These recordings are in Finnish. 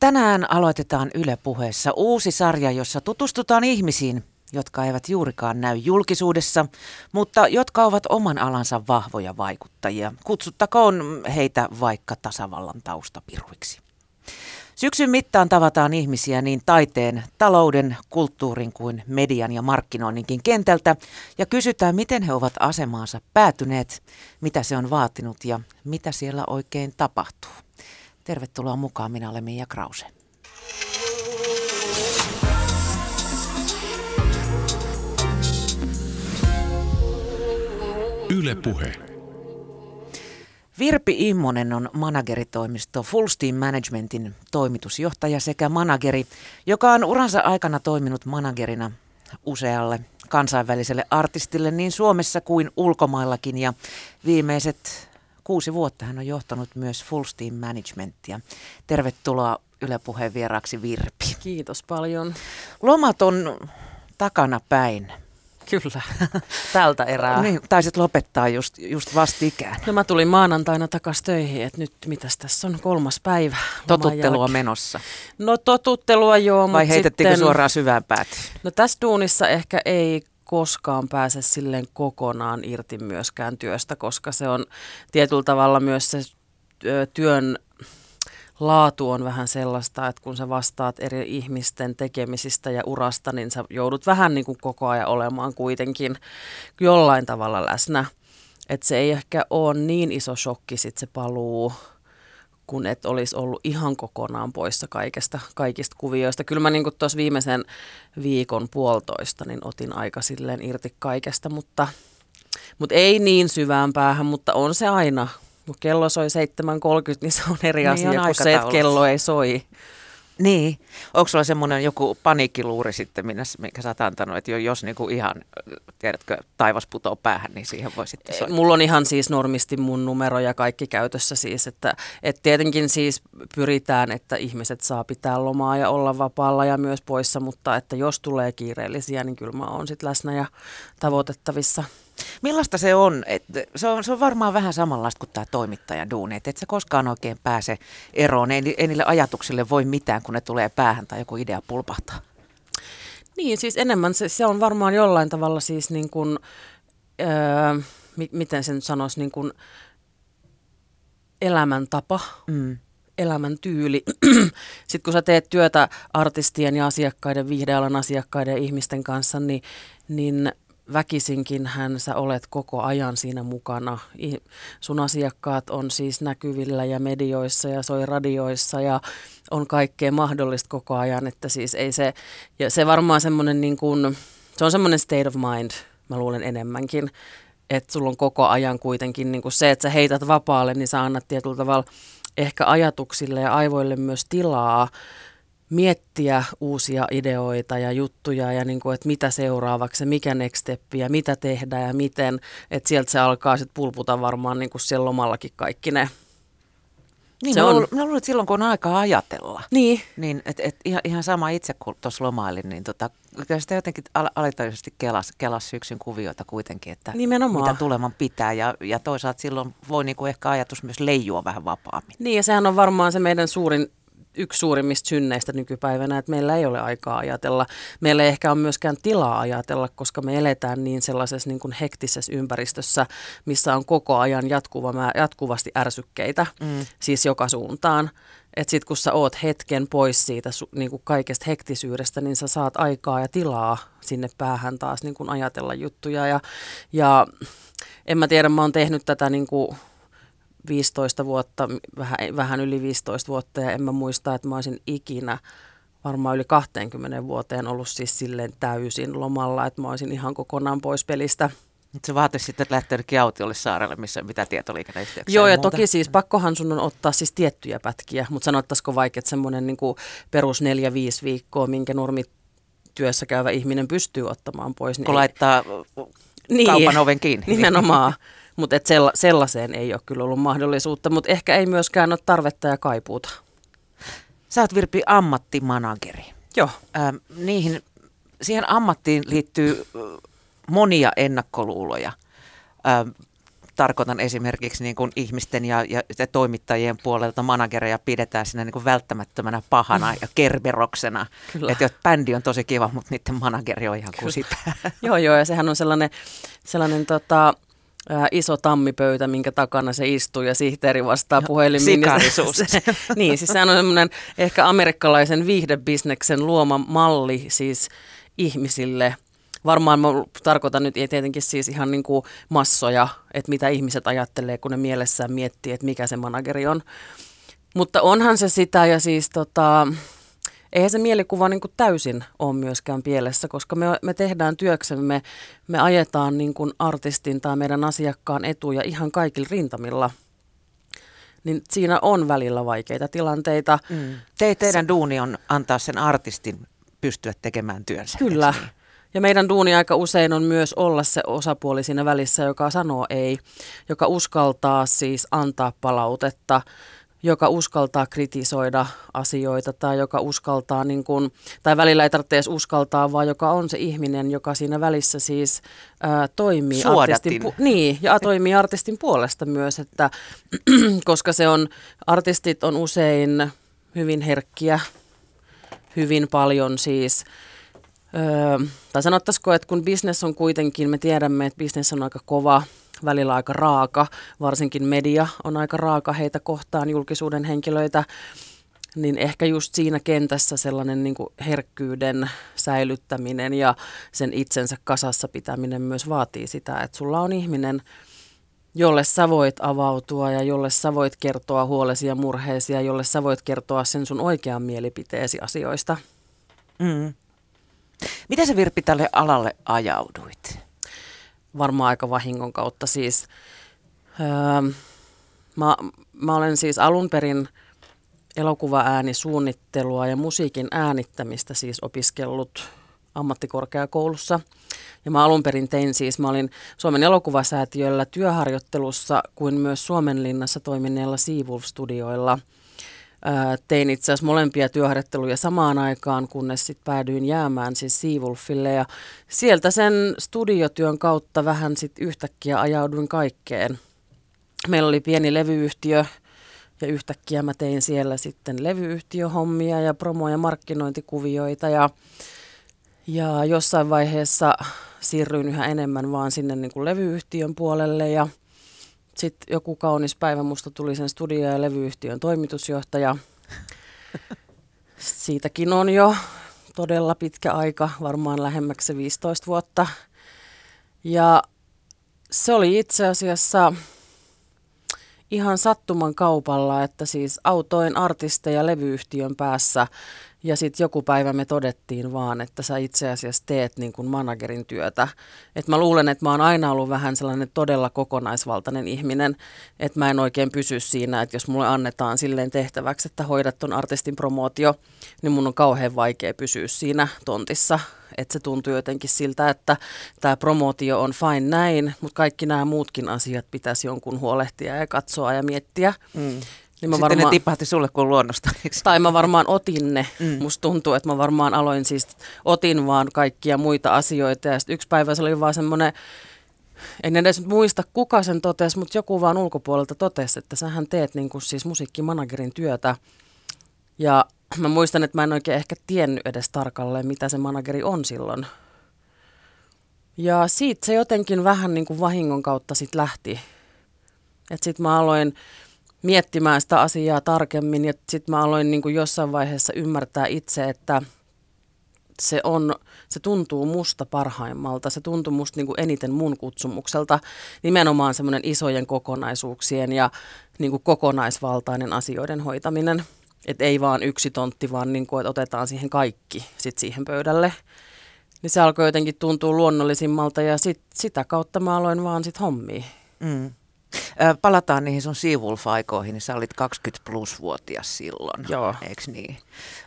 Tänään aloitetaan Yle puheessa uusi sarja, jossa tutustutaan ihmisiin, jotka eivät juurikaan näy julkisuudessa, mutta jotka ovat oman alansa vahvoja vaikuttajia. Kutsuttakoon heitä vaikka tasavallan taustapiruiksi. Syksyn mittaan tavataan ihmisiä niin taiteen, talouden, kulttuurin kuin median ja markkinoinninkin kentältä ja kysytään, miten he ovat asemaansa päätyneet, mitä se on vaatinut ja mitä siellä oikein tapahtuu. Tervetuloa mukaan, minä olen Mia Krause. Yle Puhe. Virpi Immonen on manageritoimisto Full Steam Managementin toimitusjohtaja sekä manageri, joka on uransa aikana toiminut managerina usealle kansainväliselle artistille niin Suomessa kuin ulkomaillakin ja viimeiset kuusi vuotta hän on johtanut myös Full Steam Managementia. Tervetuloa Yle Puheen vieraaksi Virpi. Kiitos paljon. Lomat on takana päin. Kyllä, tältä erää. niin, taisit lopettaa just, just vastikään. No mä tulin maanantaina takaisin töihin, että nyt mitäs tässä on kolmas päivä. Totuttelua menossa. No totuttelua joo, Vai heitettiinkö sitten, suoraan syvään päätyyn? No tässä duunissa ehkä ei koskaan pääse silleen kokonaan irti myöskään työstä, koska se on tietyllä tavalla myös se työn laatu on vähän sellaista, että kun sä vastaat eri ihmisten tekemisistä ja urasta, niin sä joudut vähän niin kuin koko ajan olemaan kuitenkin jollain tavalla läsnä. Että se ei ehkä ole niin iso shokki sit se paluu, kun et olisi ollut ihan kokonaan poissa kaikesta, kaikista kuvioista. Kyllä mä niin tuossa viimeisen viikon puolitoista niin otin aika silleen irti kaikesta, mutta, mutta ei niin syvään päähän, mutta on se aina kun kello soi 7.30, niin se on eri niin asia on kuin se, että kello ei soi. Niin. Onko sulla semmoinen joku paniikkiluuri sitten, minä, minkä sä oot antanut, että jos niinku ihan, tiedätkö, taivas putoo päähän, niin siihen voi sitten soittaa? Mulla on ihan siis normisti mun numero ja kaikki käytössä siis, että, että tietenkin siis pyritään, että ihmiset saa pitää lomaa ja olla vapaalla ja myös poissa, mutta että jos tulee kiireellisiä, niin kyllä mä oon sitten läsnä ja tavoitettavissa. Millaista se on? Et se, on se on varmaan vähän samanlaista kuin tämä toimittaja duuni, että et sä koskaan oikein pääse eroon. Ei, ei niille ajatuksille voi mitään, kun ne tulee päähän tai joku idea pulpahtaa. Niin, siis enemmän se, se on varmaan jollain tavalla siis niin kuin, öö, mi, miten sen sanoisi, niin kuin elämäntapa. Mm elämäntyyli. Sitten kun sä teet työtä artistien ja asiakkaiden, viihdealan asiakkaiden ja ihmisten kanssa, niin, niin väkisinkin hän sä olet koko ajan siinä mukana. Sun asiakkaat on siis näkyvillä ja medioissa ja soi radioissa ja on kaikkea mahdollista koko ajan, että siis ei se, ja se varmaan semmoinen niin kuin, se on semmoinen state of mind, mä luulen enemmänkin, että sulla on koko ajan kuitenkin niin kuin se, että sä heität vapaalle, niin sä annat tietyllä tavalla ehkä ajatuksille ja aivoille myös tilaa miettiä uusia ideoita ja juttuja ja niin kuin, että mitä seuraavaksi, mikä next step ja mitä tehdään ja miten, että sieltä se alkaa sitten pulputa varmaan niin kuin siellä lomallakin kaikki ne. Niin, se mä, on... luulen, mä luulen, että silloin kun on aikaa ajatella, niin, niin et, et ihan, ihan sama itse kuin tuossa lomailin, niin tota, kyllä sitä jotenkin al- alitajuisesti kelas, kelas syksyn kuvioita kuitenkin, että Nimenomaan. mitä tuleman pitää ja, ja toisaalta silloin voi niinku ehkä ajatus myös leijua vähän vapaammin. Niin ja sehän on varmaan se meidän suurin yksi suurimmista synneistä nykypäivänä, että meillä ei ole aikaa ajatella. Meillä ei ehkä ole myöskään tilaa ajatella, koska me eletään niin sellaisessa niin kuin hektisessä ympäristössä, missä on koko ajan jatkuva, jatkuvasti ärsykkeitä, mm. siis joka suuntaan. Että sitten kun sä oot hetken pois siitä niin kuin kaikesta hektisyydestä, niin sä saat aikaa ja tilaa sinne päähän taas niin kuin ajatella juttuja. Ja, ja en mä tiedä, mä oon tehnyt tätä niin kuin 15 vuotta, vähän, vähän yli 15 vuotta ja en mä muista, että mä olisin ikinä varmaan yli 20 vuoteen ollut siis silleen täysin lomalla, että mä olisin ihan kokonaan pois pelistä. Nyt se vaatisi sitten, että lähtee autiolle saarelle, missä mitä tietoliikenneyhteyksiä Joo, ja muuta. toki siis pakkohan sun on ottaa siis tiettyjä pätkiä, mutta sanottaisiko vaikka, että semmoinen niin perus neljä, viisi viikkoa, minkä normi työssä käyvä ihminen pystyy ottamaan pois. Niin kun ei... laittaa niin, kaupan oven kiinni. Nimenomaan. Mutta sella, sellaiseen ei ole kyllä ollut mahdollisuutta, mutta ehkä ei myöskään ole tarvetta ja kaipuuta. Sä oot Virpi ammattimanageri. Joo. Ähm, niihin, siihen ammattiin liittyy monia ennakkoluuloja. Ähm, tarkoitan esimerkiksi niin kuin ihmisten ja, ja toimittajien puolelta managereja pidetään siinä niin kuin välttämättömänä pahana ja kerberoksena. Että bändi on tosi kiva, mutta niiden manageri on ihan kusipää. joo, joo, ja sehän on sellainen, sellainen tota, ää, iso tammipöytä, minkä takana se istuu ja sihteeri vastaa puhelimiin. Se, niin, siis sehän on semmoinen ehkä amerikkalaisen viihdebisneksen luoma malli siis ihmisille. Varmaan mä tarkoitan nyt tietenkin siis ihan niin kuin massoja, että mitä ihmiset ajattelee, kun ne mielessään miettii, että mikä se manageri on. Mutta onhan se sitä ja siis tota, eihän se mielikuva niin kuin täysin ole myöskään pielessä, koska me, me tehdään työksemme, me ajetaan niin kuin artistin tai meidän asiakkaan etuja ihan kaikilla rintamilla. Niin siinä on välillä vaikeita tilanteita. Mm. Te, teidän duuni on antaa sen artistin pystyä tekemään työnsä. Kyllä. Niin? Ja meidän duuni aika usein on myös olla se osapuoli siinä välissä, joka sanoo ei, joka uskaltaa siis antaa palautetta joka uskaltaa kritisoida asioita tai joka uskaltaa, niin kuin, tai välillä ei tarvitse edes uskaltaa, vaan joka on se ihminen, joka siinä välissä siis ää, toimii artistin, pu- niin, ja toimii artistin puolesta myös, että koska se on, artistit on usein hyvin herkkiä, hyvin paljon siis Öö, tai sanottaisiko, että kun business on kuitenkin, me tiedämme, että business on aika kova, välillä aika raaka, varsinkin media on aika raaka heitä kohtaan, julkisuuden henkilöitä, niin ehkä just siinä kentässä sellainen niin herkkyyden säilyttäminen ja sen itsensä kasassa pitäminen myös vaatii sitä, että sulla on ihminen, jolle sä voit avautua ja jolle sä voit kertoa huolesi ja murheesi ja jolle sä voit kertoa sen sun oikean mielipiteesi asioista. Mm. Miten sä Virpi tälle alalle ajauduit? varmaan aika vahingon kautta siis. Öö, mä, mä olen siis alun perin elokuva-äänisuunnittelua ja musiikin äänittämistä siis opiskellut ammattikorkeakoulussa. Ja mä alun perin tein siis, mä olin Suomen elokuvasäätiöllä työharjoittelussa kuin myös Suomenlinnassa toimineella Seawolf-studioilla – tein itse asiassa molempia työharjoitteluja samaan aikaan, kunnes sitten päädyin jäämään siis Seawolfille ja sieltä sen studiotyön kautta vähän sitten yhtäkkiä ajauduin kaikkeen. Meillä oli pieni levyyhtiö ja yhtäkkiä mä tein siellä sitten levyyhtiöhommia ja promo- ja markkinointikuvioita ja, ja jossain vaiheessa siirryin yhä enemmän vaan sinne niin kuin levyyhtiön puolelle ja – sitten joku kaunis päivä musta tuli sen studio- ja levyyhtiön toimitusjohtaja. Siitäkin on jo todella pitkä aika, varmaan lähemmäksi 15 vuotta. Ja se oli itse asiassa ihan sattuman kaupalla, että siis autoin artisteja levyyhtiön päässä ja sitten joku päivä me todettiin vaan, että sä itse asiassa teet niin kuin managerin työtä. Et mä luulen, että mä oon aina ollut vähän sellainen todella kokonaisvaltainen ihminen, että mä en oikein pysy siinä, että jos mulle annetaan silleen tehtäväksi, että hoidat ton artistin promootio, niin mun on kauhean vaikea pysyä siinä tontissa. Että se tuntuu jotenkin siltä, että tämä promootio on fine näin, mutta kaikki nämä muutkin asiat pitäisi jonkun huolehtia ja katsoa ja miettiä. Mm. Niin mä Sitten varmaan, ne tipahti sulle kuin luonnosta. Tai mä varmaan otin ne. Mm. Musta tuntuu, että mä varmaan aloin siis, otin vaan kaikkia muita asioita. Ja yksi päivä se oli vaan semmoinen, en edes muista kuka sen totesi, mutta joku vaan ulkopuolelta totesi, että sähän teet niin kuin siis musiikkimanagerin työtä. Ja mä muistan, että mä en oikein ehkä tiennyt edes tarkalleen, mitä se manageri on silloin. Ja siitä se jotenkin vähän niin kuin vahingon kautta sitten lähti. Että sitten mä aloin miettimään sitä asiaa tarkemmin ja sitten mä aloin niin kuin jossain vaiheessa ymmärtää itse, että se, on, se tuntuu musta parhaimmalta, se tuntuu musta niin kuin eniten mun kutsumukselta, nimenomaan semmoinen isojen kokonaisuuksien ja niin kuin kokonaisvaltainen asioiden hoitaminen. Että ei vaan yksi tontti, vaan niin kuin, että otetaan siihen kaikki sit siihen pöydälle. Niin se alkoi jotenkin tuntua luonnollisimmalta ja sit, sitä kautta mä aloin vaan sit hommia. Mm. Palataan niihin sun Seawolf-aikoihin, niin sä olit 20 plus-vuotias silloin, Joo. eikö niin?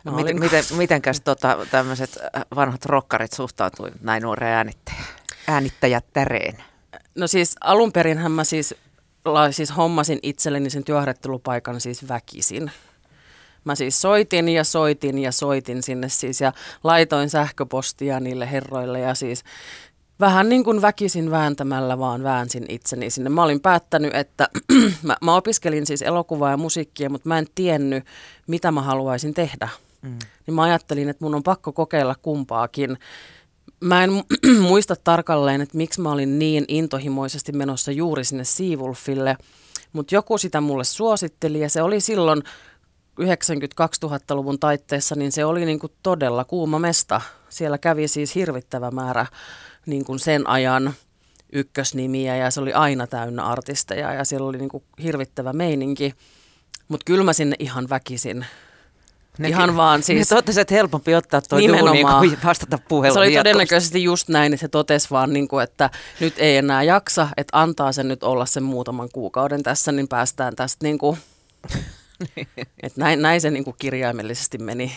No, miten, miten, mitenkäs tota, tämmöiset vanhat rokkarit suhtautui näin nuoreen äänittäjä, äänittäjättäreen? No siis alun perinhän mä siis, siis hommasin itselleni sen työharjoittelupaikan siis väkisin. Mä siis soitin ja soitin ja soitin sinne siis ja laitoin sähköpostia niille herroille ja siis vähän niin kuin väkisin vääntämällä vaan väänsin itseni sinne. Mä olin päättänyt, että mä, mä opiskelin siis elokuvaa ja musiikkia, mutta mä en tiennyt, mitä mä haluaisin tehdä. Mm. Niin mä ajattelin, että mun on pakko kokeilla kumpaakin. Mä en muista tarkalleen, että miksi mä olin niin intohimoisesti menossa juuri sinne Seawolfille, mutta joku sitä mulle suositteli ja se oli silloin 90-2000-luvun taitteessa, niin se oli niin kuin todella kuuma mesta. Siellä kävi siis hirvittävä määrä niin kuin sen ajan ykkösnimiä ja se oli aina täynnä artisteja ja siellä oli niin kuin hirvittävä meininki. Mutta kyllä mä sinne ihan väkisin Ne, Ihan vaan siis... Ne totesi, että helpompi ottaa tuo Nimenomaan. duuni kuin vastata puheluun. Se oli todennäköisesti just näin, että se totesi vaan, niin kuin, että nyt ei enää jaksa, että antaa sen nyt olla sen muutaman kuukauden tässä, niin päästään tästä niin kuin, että näin, näin se niin kuin kirjaimellisesti meni.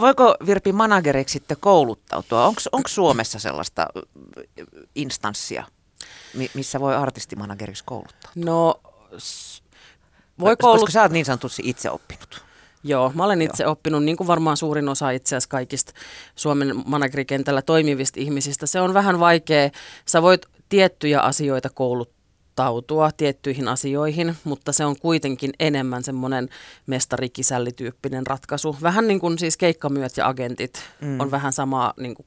Voiko Virpi manageriksi sitten kouluttautua? Onko Suomessa sellaista instanssia, mi- missä voi artistimanageriksi kouluttaa? No, s- voi Koska koulut... sä oot niin sanotusti itse oppinut. Joo, mä olen itse oppinut, niin kuin varmaan suurin osa itse asiassa kaikista Suomen managerikentällä toimivista ihmisistä. Se on vähän vaikea. Sä voit tiettyjä asioita kouluttautua tiettyihin asioihin, mutta se on kuitenkin enemmän semmoinen mestarikisällityyppinen ratkaisu. Vähän niin kuin siis keikkamyöt ja agentit mm. on vähän sama niin kuin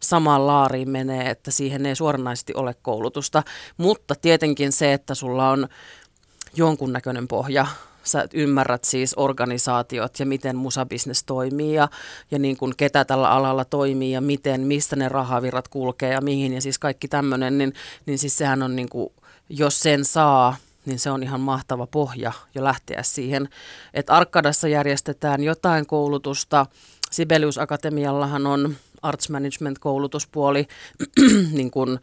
samaan laariin menee, että siihen ei suoranaisesti ole koulutusta. Mutta tietenkin se, että sulla on jonkunnäköinen pohja. Sä ymmärrät siis organisaatiot ja miten musabisnes toimii ja, ja niin kuin ketä tällä alalla toimii ja miten, mistä ne rahavirrat kulkee ja mihin ja siis kaikki tämmöinen, niin, niin siis sehän on niin kuin, jos sen saa, niin se on ihan mahtava pohja jo lähteä siihen. Että Arkadassa järjestetään jotain koulutusta, Sibelius Akatemiallahan on Arts Management-koulutuspuoli, niin kuin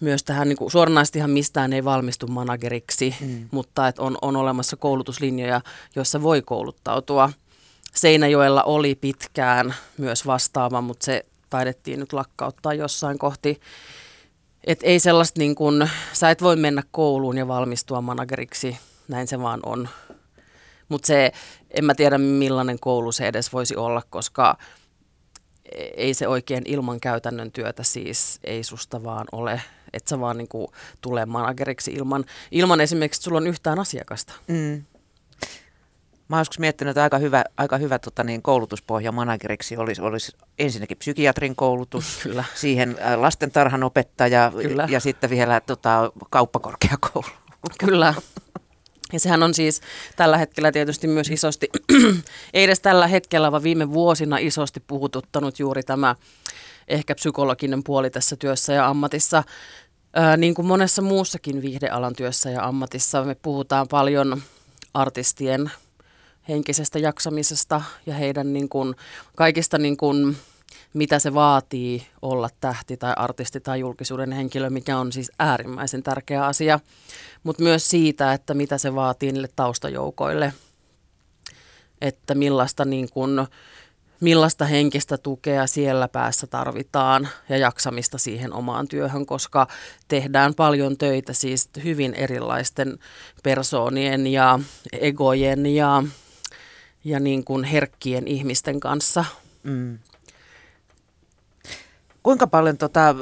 myös tähän niin kuin, suoranaistihan mistään ei valmistu manageriksi, mm. mutta et on, on olemassa koulutuslinjoja, joissa voi kouluttautua. Seinäjoella oli pitkään myös vastaava, mutta se taidettiin nyt lakkauttaa jossain kohti. Et ei sellaista niin kuin, sä et voi mennä kouluun ja valmistua manageriksi, näin se vaan on. Mutta se, en mä tiedä millainen koulu se edes voisi olla, koska ei se oikein ilman käytännön työtä siis, ei susta vaan ole, että sä vaan niinku tulee manageriksi ilman, ilman esimerkiksi, että sulla on yhtään asiakasta. Mm. Mä oon joskus miettinyt, että aika hyvä, aika hyvä tota, niin, koulutuspohja manageriksi olisi, olisi ensinnäkin psykiatrin koulutus, Kyllä. siihen äh, lastentarhan opettaja Kyllä. ja sitten vielä tota, kauppakorkeakoulu. Kyllä. Ja sehän on siis tällä hetkellä tietysti myös isosti, ei edes tällä hetkellä, vaan viime vuosina isosti puhututtanut juuri tämä ehkä psykologinen puoli tässä työssä ja ammatissa. Ää, niin kuin monessa muussakin viihdealan työssä ja ammatissa me puhutaan paljon artistien henkisestä jaksamisesta ja heidän niin kuin, kaikista niin kuin, mitä se vaatii olla tähti tai artisti tai julkisuuden henkilö, mikä on siis äärimmäisen tärkeä asia, mutta myös siitä, että mitä se vaatii niille taustajoukoille, että millaista, niin kuin, millaista henkistä tukea siellä päässä tarvitaan ja jaksamista siihen omaan työhön, koska tehdään paljon töitä siis hyvin erilaisten persoonien ja egojen ja, ja niin kuin herkkien ihmisten kanssa. Mm. Kuinka paljon, tota,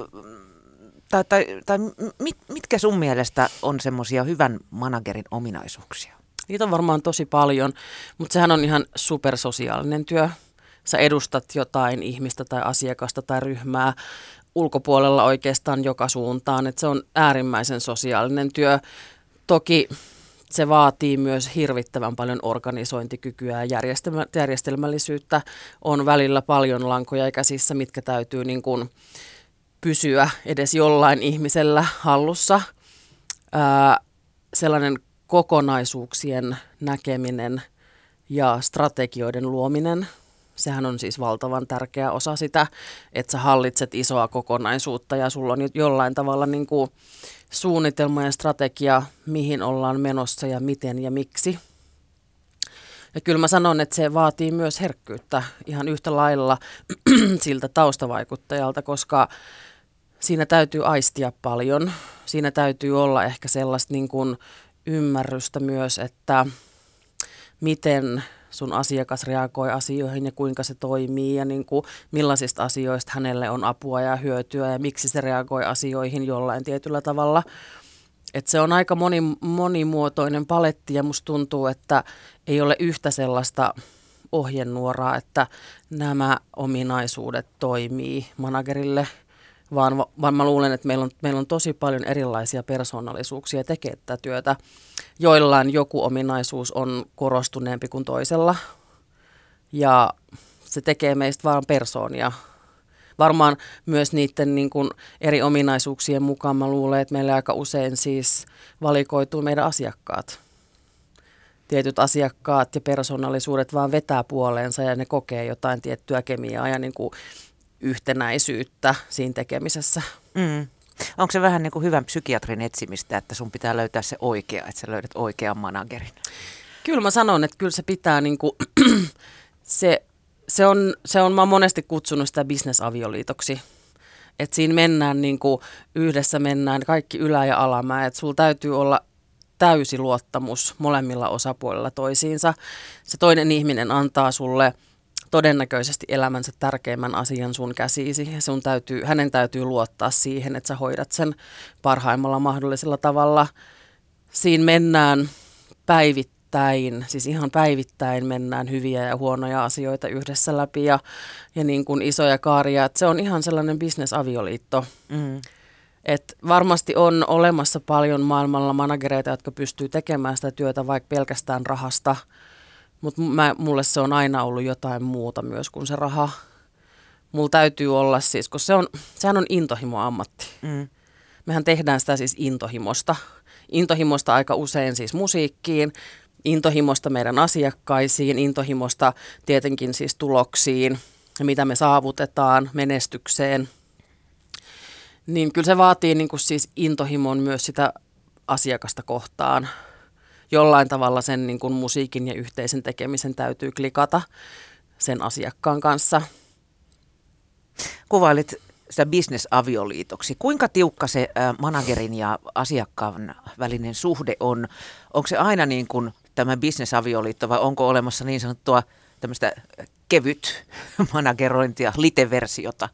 tai, tai, tai mit, mitkä sun mielestä on semmoisia hyvän managerin ominaisuuksia? Niitä on varmaan tosi paljon, mutta sehän on ihan supersosiaalinen työ. Sä edustat jotain ihmistä tai asiakasta tai ryhmää ulkopuolella oikeastaan joka suuntaan. Et se on äärimmäisen sosiaalinen työ. Toki se vaatii myös hirvittävän paljon organisointikykyä ja järjestelmä, järjestelmällisyyttä. On välillä paljon lankoja ja käsissä, mitkä täytyy niin kuin pysyä edes jollain ihmisellä hallussa. Ää, sellainen kokonaisuuksien näkeminen ja strategioiden luominen, sehän on siis valtavan tärkeä osa sitä, että sä hallitset isoa kokonaisuutta ja sulla on jollain tavalla niin kuin suunnitelma ja strategia, mihin ollaan menossa ja miten ja miksi. Ja kyllä mä sanon, että se vaatii myös herkkyyttä ihan yhtä lailla siltä taustavaikuttajalta, koska siinä täytyy aistia paljon. Siinä täytyy olla ehkä sellaista niin kuin ymmärrystä myös, että miten sun asiakas reagoi asioihin ja kuinka se toimii ja niin kuin millaisista asioista hänelle on apua ja hyötyä ja miksi se reagoi asioihin jollain tietyllä tavalla. Et se on aika moni, monimuotoinen paletti ja musta tuntuu, että ei ole yhtä sellaista ohjenuoraa, että nämä ominaisuudet toimii managerille, vaan, vaan mä luulen, että meillä on, meillä on tosi paljon erilaisia persoonallisuuksia tekee tätä työtä. Joillain joku ominaisuus on korostuneempi kuin toisella ja se tekee meistä vaan persoonia. Varmaan myös niiden niin kuin eri ominaisuuksien mukaan mä luulen, että meillä aika usein siis valikoituu meidän asiakkaat tietyt asiakkaat ja persoonallisuudet vaan vetää puoleensa ja ne kokee jotain tiettyä kemiaa ja niin kuin yhtenäisyyttä siinä tekemisessä. Mm. Onko se vähän niin kuin hyvän psykiatrin etsimistä, että sun pitää löytää se oikea, että sä löydät oikean managerin? Kyllä mä sanon, että kyllä se pitää niin kuin, se, se, on, se on, mä oon monesti kutsunut sitä bisnesavioliitoksi. Että siinä mennään niin kuin, yhdessä mennään kaikki ylä- ja alamäet. Että sulla täytyy olla täysi luottamus molemmilla osapuolilla toisiinsa. Se toinen ihminen antaa sulle todennäköisesti elämänsä tärkeimmän asian sun käsiisi. Ja sun täytyy, hänen täytyy luottaa siihen, että sä hoidat sen parhaimmalla mahdollisella tavalla. Siinä mennään päivittäin, siis ihan päivittäin mennään hyviä ja huonoja asioita yhdessä läpi ja, ja niin kuin isoja kaaria. Että se on ihan sellainen bisnesavioliitto. Mm. Et varmasti on olemassa paljon maailmalla managereita, jotka pystyy tekemään sitä työtä vaikka pelkästään rahasta, mutta mulle se on aina ollut jotain muuta myös kuin se raha. Mulla täytyy olla siis, kun se on, sehän on intohimo-ammatti. Mm. Mehän tehdään sitä siis intohimosta. Intohimosta aika usein siis musiikkiin, intohimosta meidän asiakkaisiin, intohimosta tietenkin siis tuloksiin ja mitä me saavutetaan menestykseen – niin kyllä se vaatii niin kuin siis intohimon myös sitä asiakasta kohtaan. Jollain tavalla sen niin kuin musiikin ja yhteisen tekemisen täytyy klikata sen asiakkaan kanssa. Kuvailit sitä bisnesavioliitoksi. Kuinka tiukka se managerin ja asiakkaan välinen suhde on? Onko se aina niin kuin tämä bisnesavioliitto vai onko olemassa niin sanottua tämmöistä kevyt managerointia, liteversiota?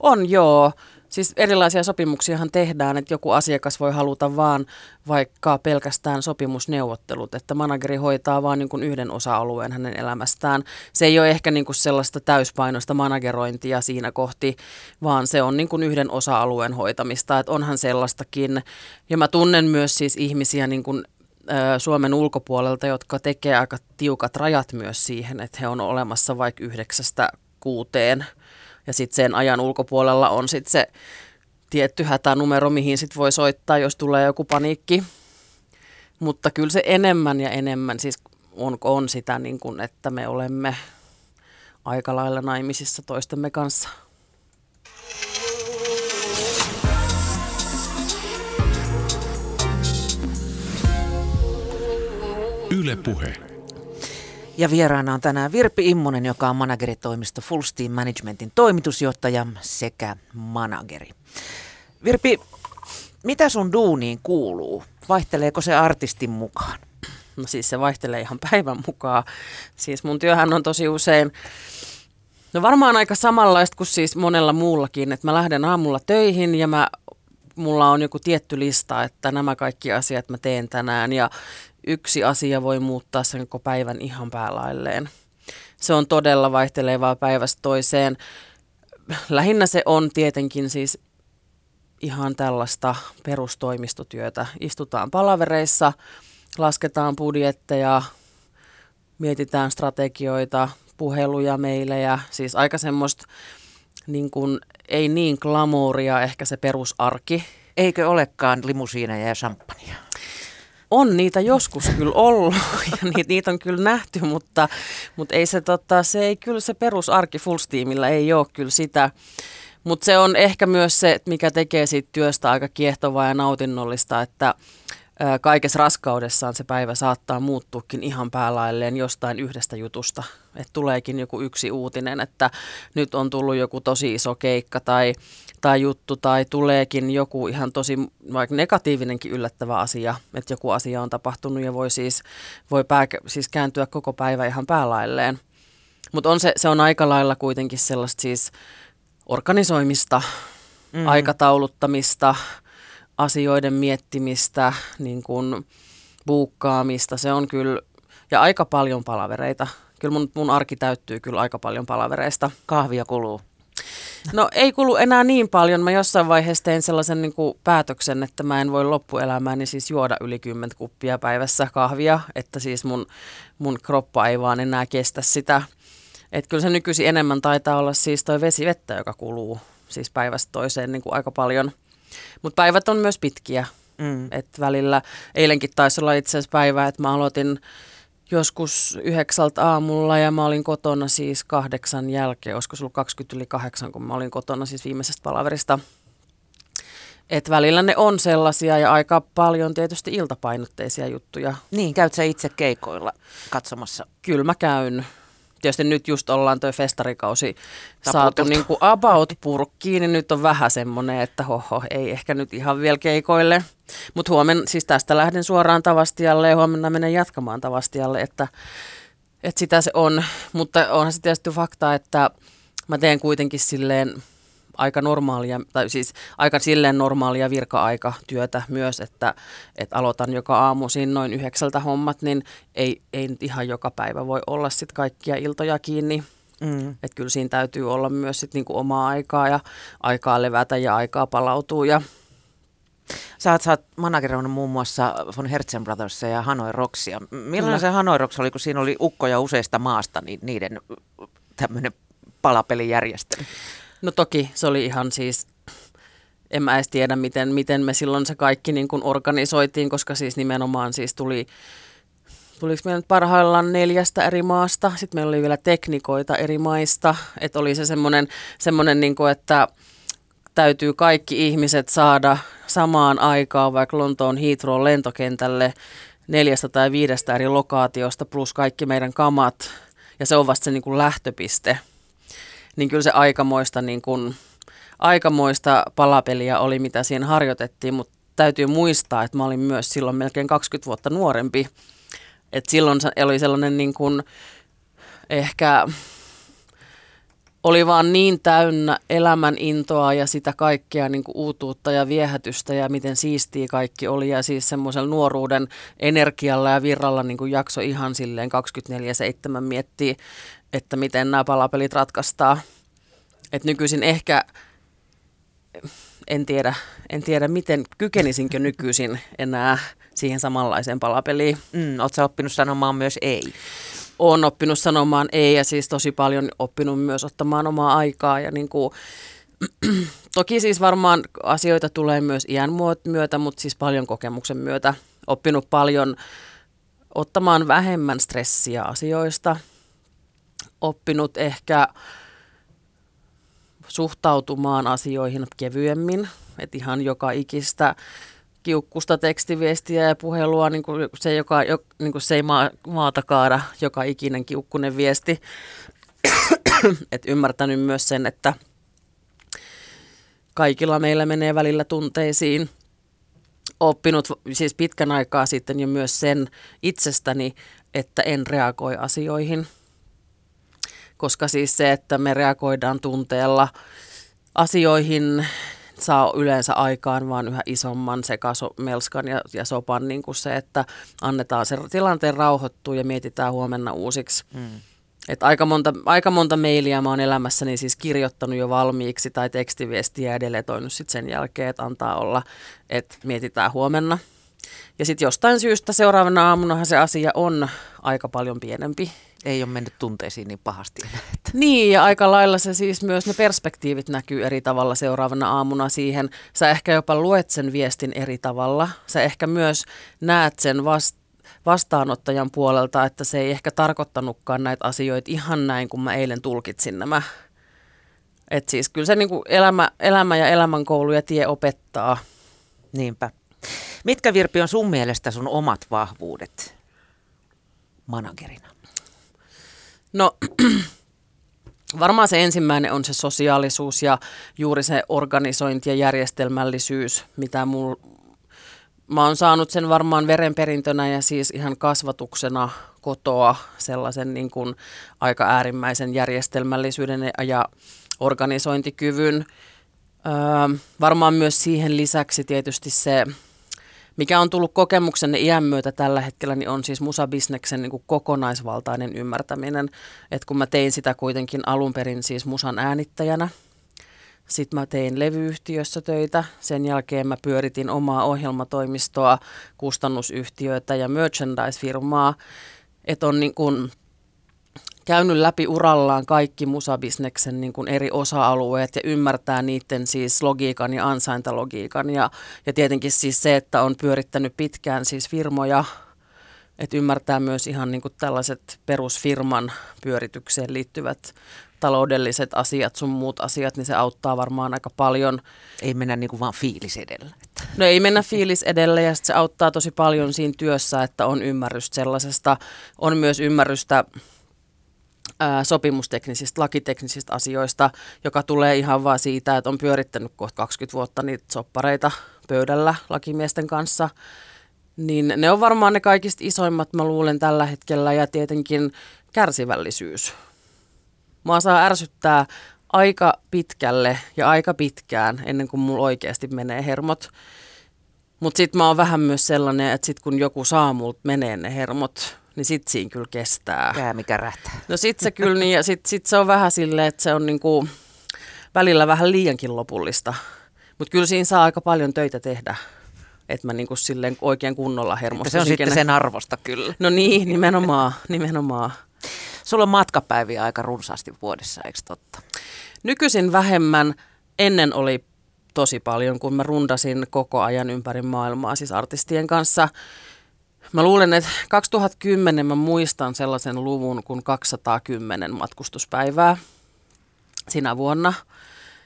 On joo. Siis erilaisia sopimuksiahan tehdään, että joku asiakas voi haluta vaan vaikka pelkästään sopimusneuvottelut, että manageri hoitaa vaan niin kuin yhden osa-alueen hänen elämästään. Se ei ole ehkä niin kuin sellaista täyspainoista managerointia siinä kohti, vaan se on niin kuin yhden osa-alueen hoitamista, että onhan sellaistakin. Ja mä tunnen myös siis ihmisiä niin kuin Suomen ulkopuolelta, jotka tekee aika tiukat rajat myös siihen, että he on olemassa vaikka yhdeksästä kuuteen – ja sitten sen ajan ulkopuolella on sitten se tietty hätänumero, mihin sitten voi soittaa, jos tulee joku paniikki. Mutta kyllä se enemmän ja enemmän siis on, on sitä, niin kuin, että me olemme aika lailla naimisissa toistemme kanssa. Yle Puhe. Ja vieraana on tänään Virpi Immonen, joka on manageritoimisto Full Steam Managementin toimitusjohtaja sekä manageri. Virpi, mitä sun duuniin kuuluu? Vaihteleeko se artistin mukaan? No siis se vaihtelee ihan päivän mukaan. Siis mun työhän on tosi usein, no varmaan aika samanlaista kuin siis monella muullakin, että mä lähden aamulla töihin ja mä mulla on joku tietty lista, että nämä kaikki asiat mä teen tänään ja yksi asia voi muuttaa sen koko päivän ihan päälailleen. Se on todella vaihtelevaa päivästä toiseen. Lähinnä se on tietenkin siis ihan tällaista perustoimistotyötä. Istutaan palavereissa, lasketaan budjetteja, mietitään strategioita, puheluja, meilejä, siis aika semmoista niin kuin, ei niin glamouria ehkä se perusarki. Eikö olekaan limusiineja ja champagnea? on niitä joskus kyllä ollut ja niitä, niitä on kyllä nähty, mutta, mutta ei se, tota, se ei kyllä se perusarki Fullsteamilla ei ole kyllä sitä. Mutta se on ehkä myös se, mikä tekee siitä työstä aika kiehtovaa ja nautinnollista, että kaikessa raskaudessaan se päivä saattaa muuttuukin ihan päälailleen jostain yhdestä jutusta. Että tuleekin joku yksi uutinen, että nyt on tullut joku tosi iso keikka tai, tai juttu tai tuleekin joku ihan tosi vaikka negatiivinenkin yllättävä asia, että joku asia on tapahtunut ja voi siis, voi pää, siis kääntyä koko päivä ihan päälailleen. Mutta on se, se on aika lailla kuitenkin sellaista siis organisoimista, mm. aikatauluttamista, asioiden miettimistä, niin kuin buukkaamista. Se on kyllä, ja aika paljon palavereita. Kyllä mun, mun arki täyttyy kyllä aika paljon palavereista. Kahvia kuluu. No ei kulu enää niin paljon. Mä jossain vaiheessa tein sellaisen niin kuin päätöksen, että mä en voi loppuelämääni siis juoda yli 10 kuppia päivässä kahvia, että siis mun, mun kroppa ei vaan enää kestä sitä. Että kyllä se nykyisin enemmän taitaa olla siis toi vesivettä, joka kuluu siis päivästä toiseen niin kuin aika paljon. Mutta päivät on myös pitkiä. Mm. Et välillä, eilenkin taisi olla itse asiassa päivä, että mä aloitin joskus yhdeksältä aamulla ja mä olin kotona siis kahdeksan jälkeen, olisiko se ollut 20 yli kahdeksan, kun mä olin kotona siis viimeisestä palaverista. Et välillä ne on sellaisia ja aika paljon tietysti iltapainotteisia juttuja. Niin, käyt sä itse keikoilla katsomassa? Kyllä mä käyn tietysti nyt just ollaan tuo festarikausi saatu niin kuin about purkkiin, niin nyt on vähän semmoinen, että hoho, ei ehkä nyt ihan vielä keikoille. Mutta huomenna, siis tästä lähden suoraan Tavastialle ja huomenna menen jatkamaan Tavastialle, että, että sitä se on. Mutta onhan se tietysti fakta, että mä teen kuitenkin silleen aika normaalia, tai siis aika silleen normaalia virka-aikatyötä myös, että, että aloitan joka aamu siinä noin yhdeksältä hommat, niin ei, ei nyt ihan joka päivä voi olla sitten kaikkia iltoja kiinni. Mm. Että kyllä siinä täytyy olla myös sit niinku omaa aikaa ja aikaa levätä ja aikaa palautua ja Sä oot, sä oot manageroinut muun muassa von Herzen Brothers ja Hanoi Rocksia. Millainen Kyllä. se Hanoi Rocks oli, kun siinä oli ukkoja useista maasta, niin niiden tämmöinen palapelijärjestely? No toki se oli ihan siis, en mä edes tiedä miten, miten me silloin se kaikki niin kuin organisoitiin, koska siis nimenomaan siis tuli, tuliko meillä nyt parhaillaan neljästä eri maasta, sitten meillä oli vielä teknikoita eri maista, että oli se semmoinen, semmoinen niin kuin, että täytyy kaikki ihmiset saada samaan aikaan vaikka Lontoon Heathrow lentokentälle neljästä tai viidestä eri lokaatiosta plus kaikki meidän kamat. Ja se on vasta se niin kuin lähtöpiste – niin kyllä se aikamoista, niin kuin, aikamoista palapeliä oli, mitä siinä harjoitettiin, mutta täytyy muistaa, että mä olin myös silloin melkein 20 vuotta nuorempi. Et silloin oli sellainen niin kuin, ehkä oli vaan niin täynnä elämän intoa ja sitä kaikkea niin kuin uutuutta ja viehätystä ja miten siistiä kaikki oli. Ja siis semmoisella nuoruuden energialla ja virralla niin kuin jakso ihan silleen 24-7 miettiä että miten nämä palapelit ratkaistaan. Et nykyisin ehkä, en tiedä, en tiedä miten, kykenisinkö nykyisin enää siihen samanlaiseen palapeliin. Mm, Oletko oppinut sanomaan myös ei? Olen oppinut sanomaan ei ja siis tosi paljon oppinut myös ottamaan omaa aikaa ja niin kuin, toki siis varmaan asioita tulee myös iän myötä, mutta siis paljon kokemuksen myötä. Oppinut paljon ottamaan vähemmän stressiä asioista – oppinut ehkä suhtautumaan asioihin kevyemmin, että ihan joka ikistä kiukkusta tekstiviestiä ja puhelua, niin kuin se, joka, jo, niin kuin se ei maa, maata kaada joka ikinen kiukkunen viesti. Et ymmärtänyt myös sen, että kaikilla meillä menee välillä tunteisiin. Oppinut siis pitkän aikaa sitten jo myös sen itsestäni, että en reagoi asioihin – koska siis se, että me reagoidaan tunteella asioihin, saa yleensä aikaan vaan yhä isomman sekasomelskan ja, ja sopan niin kuin se, että annetaan se tilanteen rauhoittua ja mietitään huomenna uusiksi. Mm. Et aika, monta, aika monta mailia mä oon elämässäni siis kirjoittanut jo valmiiksi tai tekstiviestiä ja deletoinut sitten sen jälkeen, että antaa olla, että mietitään huomenna. Ja sitten jostain syystä seuraavana aamunahan se asia on aika paljon pienempi ei ole mennyt tunteisiin niin pahasti. Niin, ja aika lailla se siis myös ne perspektiivit näkyy eri tavalla seuraavana aamuna siihen. Sä ehkä jopa luet sen viestin eri tavalla. Sä ehkä myös näet sen vast- vastaanottajan puolelta, että se ei ehkä tarkoittanutkaan näitä asioita ihan näin, kun mä eilen tulkitsin nämä. Et siis kyllä se niinku elämä, elämä ja elämänkoulu ja tie opettaa. Niinpä. Mitkä Virpi on sun mielestä sun omat vahvuudet managerina? No varmaan se ensimmäinen on se sosiaalisuus ja juuri se organisointi ja järjestelmällisyys, mitä mul, mä oon saanut sen varmaan verenperintönä ja siis ihan kasvatuksena kotoa sellaisen niin kuin aika äärimmäisen järjestelmällisyyden ja organisointikyvyn. Öö, varmaan myös siihen lisäksi tietysti se, mikä on tullut kokemuksenne iän myötä tällä hetkellä, niin on siis musabisneksen niin kuin kokonaisvaltainen ymmärtäminen. että kun mä tein sitä kuitenkin alun perin siis musan äänittäjänä, sitten mä tein levyyhtiössä töitä. Sen jälkeen mä pyöritin omaa ohjelmatoimistoa, kustannusyhtiöitä ja merchandise-firmaa. Että on niin kun käynyt läpi urallaan kaikki musabisneksen niin kuin eri osa-alueet ja ymmärtää niiden siis logiikan ja ansaintalogiikan. Ja, ja tietenkin siis se, että on pyörittänyt pitkään siis firmoja, että ymmärtää myös ihan niin kuin tällaiset perusfirman pyöritykseen liittyvät taloudelliset asiat, sun muut asiat, niin se auttaa varmaan aika paljon. Ei mennä niin kuin vaan fiilis edellä. No ei mennä fiilis edellä ja se auttaa tosi paljon siinä työssä, että on ymmärrystä sellaisesta. On myös ymmärrystä sopimusteknisistä, lakiteknisistä asioista, joka tulee ihan vaan siitä, että on pyörittänyt kohta 20 vuotta niitä soppareita pöydällä lakimiesten kanssa. Niin ne on varmaan ne kaikista isoimmat, mä luulen tällä hetkellä, ja tietenkin kärsivällisyys. Mua saa ärsyttää aika pitkälle ja aika pitkään ennen kuin mulla oikeasti menee hermot. Mutta sitten mä oon vähän myös sellainen, että sit kun joku saa multa menee ne hermot, niin sit siinä kyllä kestää. Jää mikä rähtää. No sit se kyllä niin, ja sit, sit se on vähän silleen, että se on niinku välillä vähän liiankin lopullista. Mutta kyllä siinä saa aika paljon töitä tehdä, että mä niinku silleen oikein kunnolla hermostuisin. Se on sitten sen arvosta kyllä. No niin, nimenomaan, nimenomaan. Sulla on matkapäiviä aika runsaasti vuodessa, eikö totta? Nykyisin vähemmän. Ennen oli tosi paljon, kun mä rundasin koko ajan ympäri maailmaa, siis artistien kanssa. Mä luulen, että 2010 mä muistan sellaisen luvun kuin 210 matkustuspäivää sinä vuonna.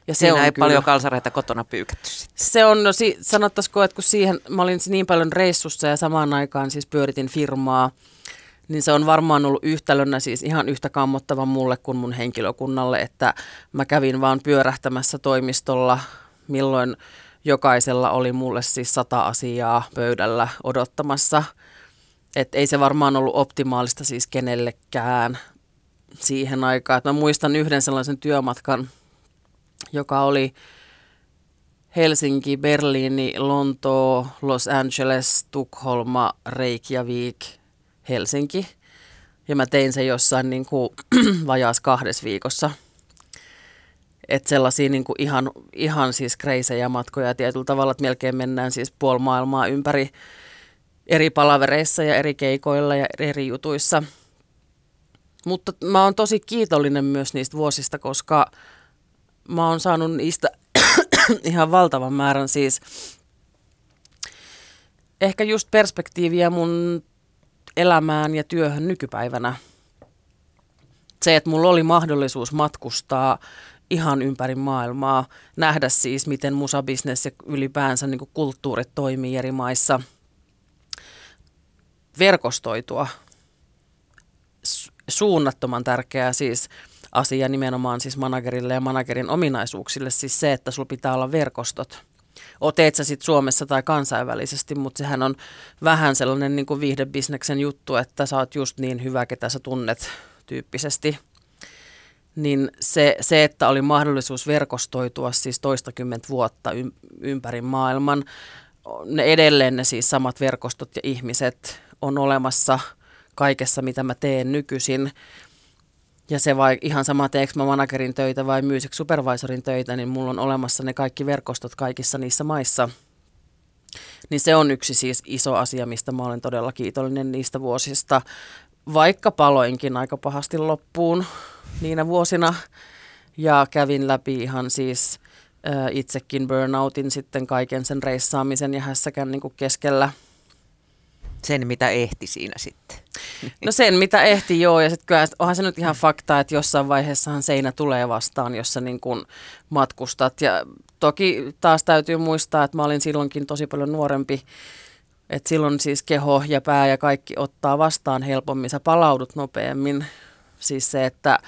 Ja se Siinä on ei kyllä, paljon kalsareita kotona pyykätty sitten. Se on, no si, sanottaisiko, että kun siihen, mä olin niin paljon reissussa ja samaan aikaan siis pyöritin firmaa, niin se on varmaan ollut yhtälönä siis ihan yhtä kammottava mulle kuin mun henkilökunnalle, että mä kävin vaan pyörähtämässä toimistolla, milloin jokaisella oli mulle siis sata asiaa pöydällä odottamassa. Et ei se varmaan ollut optimaalista siis kenellekään siihen aikaan. Et mä muistan yhden sellaisen työmatkan, joka oli Helsinki, Berliini, Lontoo, Los Angeles, Tukholma, Reykjavik – Helsinki. Ja mä tein sen jossain niin kuin vajaas kahdessa viikossa. Että sellaisia niin kuin ihan, ihan siis kreisejä matkoja tietyllä tavalla, että melkein mennään siis puoli maailmaa ympäri eri palavereissa ja eri keikoilla ja eri jutuissa. Mutta mä oon tosi kiitollinen myös niistä vuosista, koska mä oon saanut niistä ihan valtavan määrän siis ehkä just perspektiiviä mun elämään ja työhön nykypäivänä. Se, että mulla oli mahdollisuus matkustaa ihan ympäri maailmaa, nähdä siis, miten musabisnes ja ylipäänsä niin kulttuurit toimii eri maissa, verkostoitua, suunnattoman tärkeää siis asia nimenomaan siis managerille ja managerin ominaisuuksille, siis se, että sulla pitää olla verkostot – teet sä sitten Suomessa tai kansainvälisesti, mutta sehän on vähän sellainen niin kuin viihdebisneksen juttu, että sä oot just niin hyvä, ketä sä tunnet tyyppisesti. Niin se, se, että oli mahdollisuus verkostoitua siis toistakymmentä vuotta ympäri maailman, ne edelleen ne siis samat verkostot ja ihmiset on olemassa kaikessa, mitä mä teen nykyisin. Ja se vai ihan sama teekö mä managerin töitä vai music supervisorin töitä, niin mulla on olemassa ne kaikki verkostot kaikissa niissä maissa. Niin se on yksi siis iso asia, mistä mä olen todella kiitollinen niistä vuosista. Vaikka paloinkin aika pahasti loppuun niinä vuosina ja kävin läpi ihan siis itsekin burnoutin sitten kaiken sen reissaamisen ja hässäkään niin keskellä. Sen, mitä ehti siinä sitten. No sen, mitä ehti joo, ja sitten kyllä onhan se nyt ihan fakta, että jossain vaiheessahan seinä tulee vastaan, jossa niin kun matkustat. Ja toki taas täytyy muistaa, että mä olin silloinkin tosi paljon nuorempi Et silloin siis keho ja pää ja kaikki ottaa vastaan helpommin, sä palaudut nopeammin. Siis se, että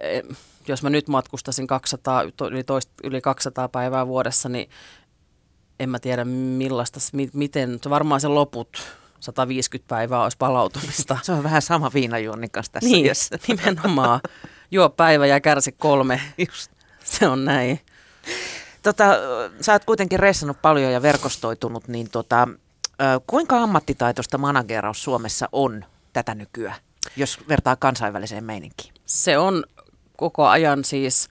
eh, jos mä nyt matkustasin 200, yli, toist, yli 200 päivää vuodessa, niin en mä tiedä millaista, miten, varmaan se loput 150 päivää olisi palautumista. Se on vähän sama viinajuonnin kanssa tässä Niin, iässä. nimenomaan. Juo päivä ja kärsi kolme. Just. Se on näin. Tota, sä oot kuitenkin reissannut paljon ja verkostoitunut, niin tota, kuinka ammattitaitoista manageraus Suomessa on tätä nykyä, jos vertaa kansainväliseen meininkiin? Se on koko ajan siis,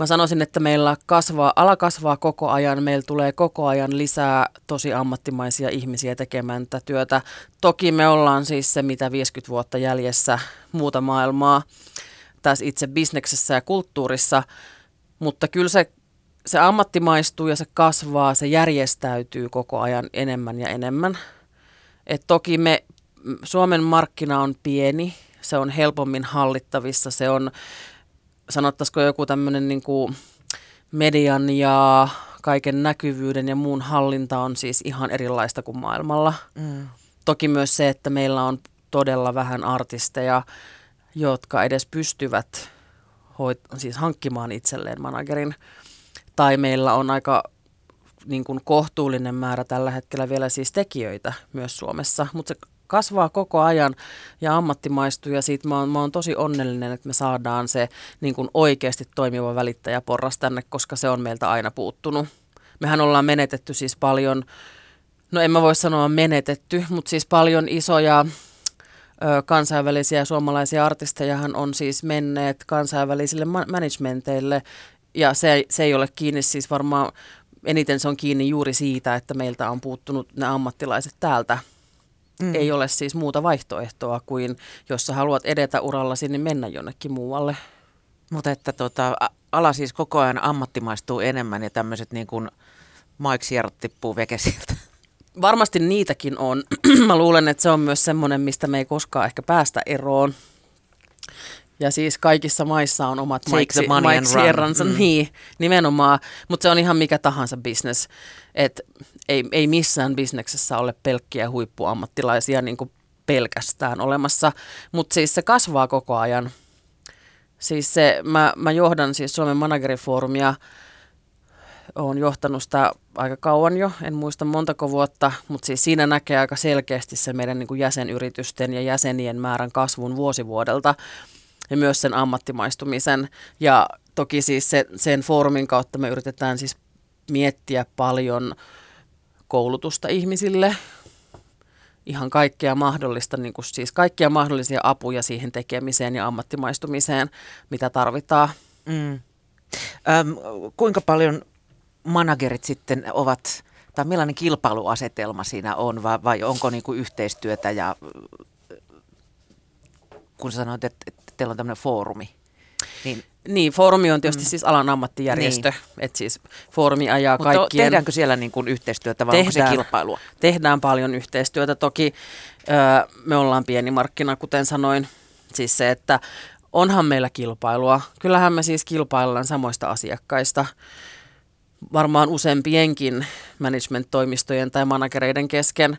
mä sanoisin, että meillä kasvaa, ala kasvaa koko ajan, meillä tulee koko ajan lisää tosi ammattimaisia ihmisiä tekemään tätä työtä. Toki me ollaan siis se, mitä 50 vuotta jäljessä muuta maailmaa tässä itse bisneksessä ja kulttuurissa, mutta kyllä se, se ammattimaistuu ja se kasvaa, se järjestäytyy koko ajan enemmän ja enemmän. Et toki me, Suomen markkina on pieni, se on helpommin hallittavissa, se on sanottaisiko joku tämmöinen niin kuin median ja kaiken näkyvyyden ja muun hallinta on siis ihan erilaista kuin maailmalla. Mm. Toki myös se, että meillä on todella vähän artisteja, jotka edes pystyvät hoit- siis hankkimaan itselleen managerin. Tai meillä on aika niin kuin kohtuullinen määrä tällä hetkellä vielä siis tekijöitä myös Suomessa, mutta se kasvaa koko ajan ja ammattimaistuu ja siitä mä oon, mä oon tosi onnellinen, että me saadaan se niin kuin oikeasti toimiva välittäjäporras tänne, koska se on meiltä aina puuttunut. Mehän ollaan menetetty siis paljon, no en mä voi sanoa menetetty, mutta siis paljon isoja kansainvälisiä suomalaisia artistejahan on siis menneet kansainvälisille managementeille ja se, se ei ole kiinni siis varmaan eniten se on kiinni juuri siitä, että meiltä on puuttunut ne ammattilaiset täältä Mm. Ei ole siis muuta vaihtoehtoa kuin, jos sä haluat edetä urallasi, niin mennä jonnekin muualle. Mutta että tota, ala siis koko ajan ammattimaistuu enemmän ja tämmöiset niin kuin Mike tippuu vekesiltä. Varmasti niitäkin on. Mä luulen, että se on myös semmoinen, mistä me ei koskaan ehkä päästä eroon. Ja siis kaikissa maissa on omat Mike, Mike Sierransa, mm. niin, nimenomaan. Mutta se on ihan mikä tahansa business. Et ei, ei missään bisneksessä ole pelkkiä huippuammattilaisia niin kuin pelkästään olemassa, mutta siis se kasvaa koko ajan. Siis se, mä, mä johdan siis Suomen managerifoorumia, olen johtanut sitä aika kauan jo, en muista montako vuotta, mutta siis siinä näkee aika selkeästi se meidän niin kuin jäsenyritysten ja jäsenien määrän kasvun vuosivuodelta ja myös sen ammattimaistumisen. Ja toki siis se, sen foorumin kautta me yritetään siis miettiä paljon koulutusta ihmisille, ihan kaikkea mahdollista, niin kuin siis kaikkia mahdollisia apuja siihen tekemiseen ja ammattimaistumiseen, mitä tarvitaan. Mm. Öm, kuinka paljon managerit sitten ovat, tai millainen kilpailuasetelma siinä on, vai, vai onko niin kuin yhteistyötä ja kun sanoit, että, että teillä on tämmöinen foorumi, niin niin, foorumi on tietysti mm. siis alan ammattijärjestö, niin. että siis foorumi ajaa Mutta kaikkien... tehdäänkö siellä niin kuin yhteistyötä vai tehdään, onko se kilpailua? Tehdään paljon yhteistyötä. Toki öö, me ollaan pieni markkina, kuten sanoin. Siis se, että onhan meillä kilpailua. Kyllähän me siis kilpaillaan samoista asiakkaista. Varmaan useampienkin management-toimistojen tai managereiden kesken,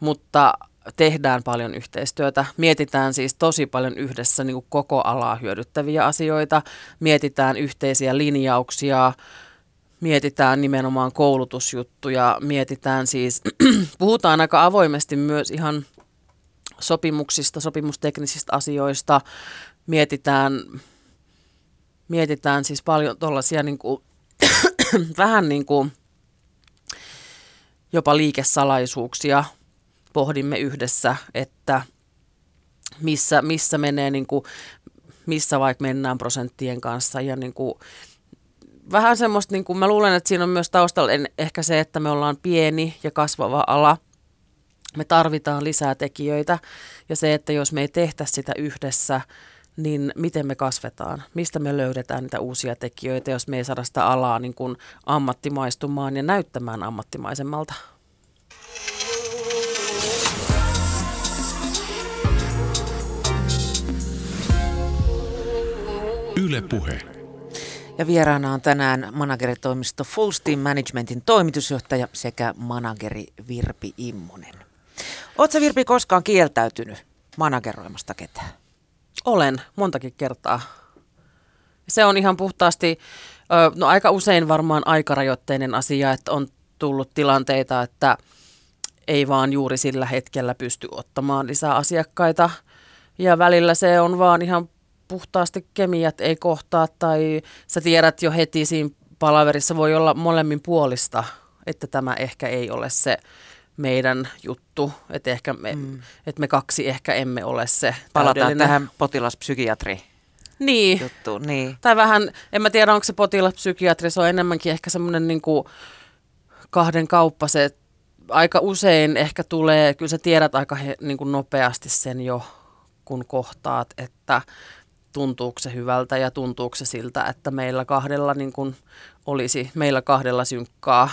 mutta tehdään paljon yhteistyötä. Mietitään siis tosi paljon yhdessä niin kuin koko alaa hyödyttäviä asioita. Mietitään yhteisiä linjauksia, mietitään nimenomaan koulutusjuttuja, mietitään siis, puhutaan aika avoimesti myös ihan sopimuksista, sopimusteknisistä asioista, mietitään, mietitään siis paljon tuollaisia niin vähän niin kuin jopa liikesalaisuuksia, pohdimme yhdessä, että missä, missä menee, niin kuin, missä vaikka mennään prosenttien kanssa ja niin kuin, vähän semmoista, niin kuin, mä luulen, että siinä on myös taustalla ehkä se, että me ollaan pieni ja kasvava ala. Me tarvitaan lisää tekijöitä ja se, että jos me ei tehtä sitä yhdessä, niin miten me kasvetaan? Mistä me löydetään niitä uusia tekijöitä, jos me ei saada sitä alaa niin kuin ammattimaistumaan ja näyttämään ammattimaisemmalta? Yle Puhe. Ja vieraana on tänään manageritoimisto Full Steam Managementin toimitusjohtaja sekä manageri Virpi Immonen. Oletko Virpi koskaan kieltäytynyt manageroimasta ketään? Olen, montakin kertaa. Se on ihan puhtaasti, no aika usein varmaan aikarajoitteinen asia, että on tullut tilanteita, että ei vaan juuri sillä hetkellä pysty ottamaan lisää asiakkaita. Ja välillä se on vaan ihan puhtaasti kemiat ei kohtaa tai sä tiedät jo heti siinä palaverissa voi olla molemmin puolista, että tämä ehkä ei ole se meidän juttu, että, ehkä me, mm. että me kaksi ehkä emme ole se Palataan tähän potilaspsykiatri niin. juttu. Niin. Tai vähän, en mä tiedä onko se potilaspsykiatri, se on enemmänkin ehkä semmoinen niin kahden kauppa se, aika usein ehkä tulee, kyllä sä tiedät aika he, niin kuin nopeasti sen jo, kun kohtaat, että tuntuuko se hyvältä ja tuntuuko se siltä, että meillä kahdella niin kuin olisi, meillä kahdella synkkaa.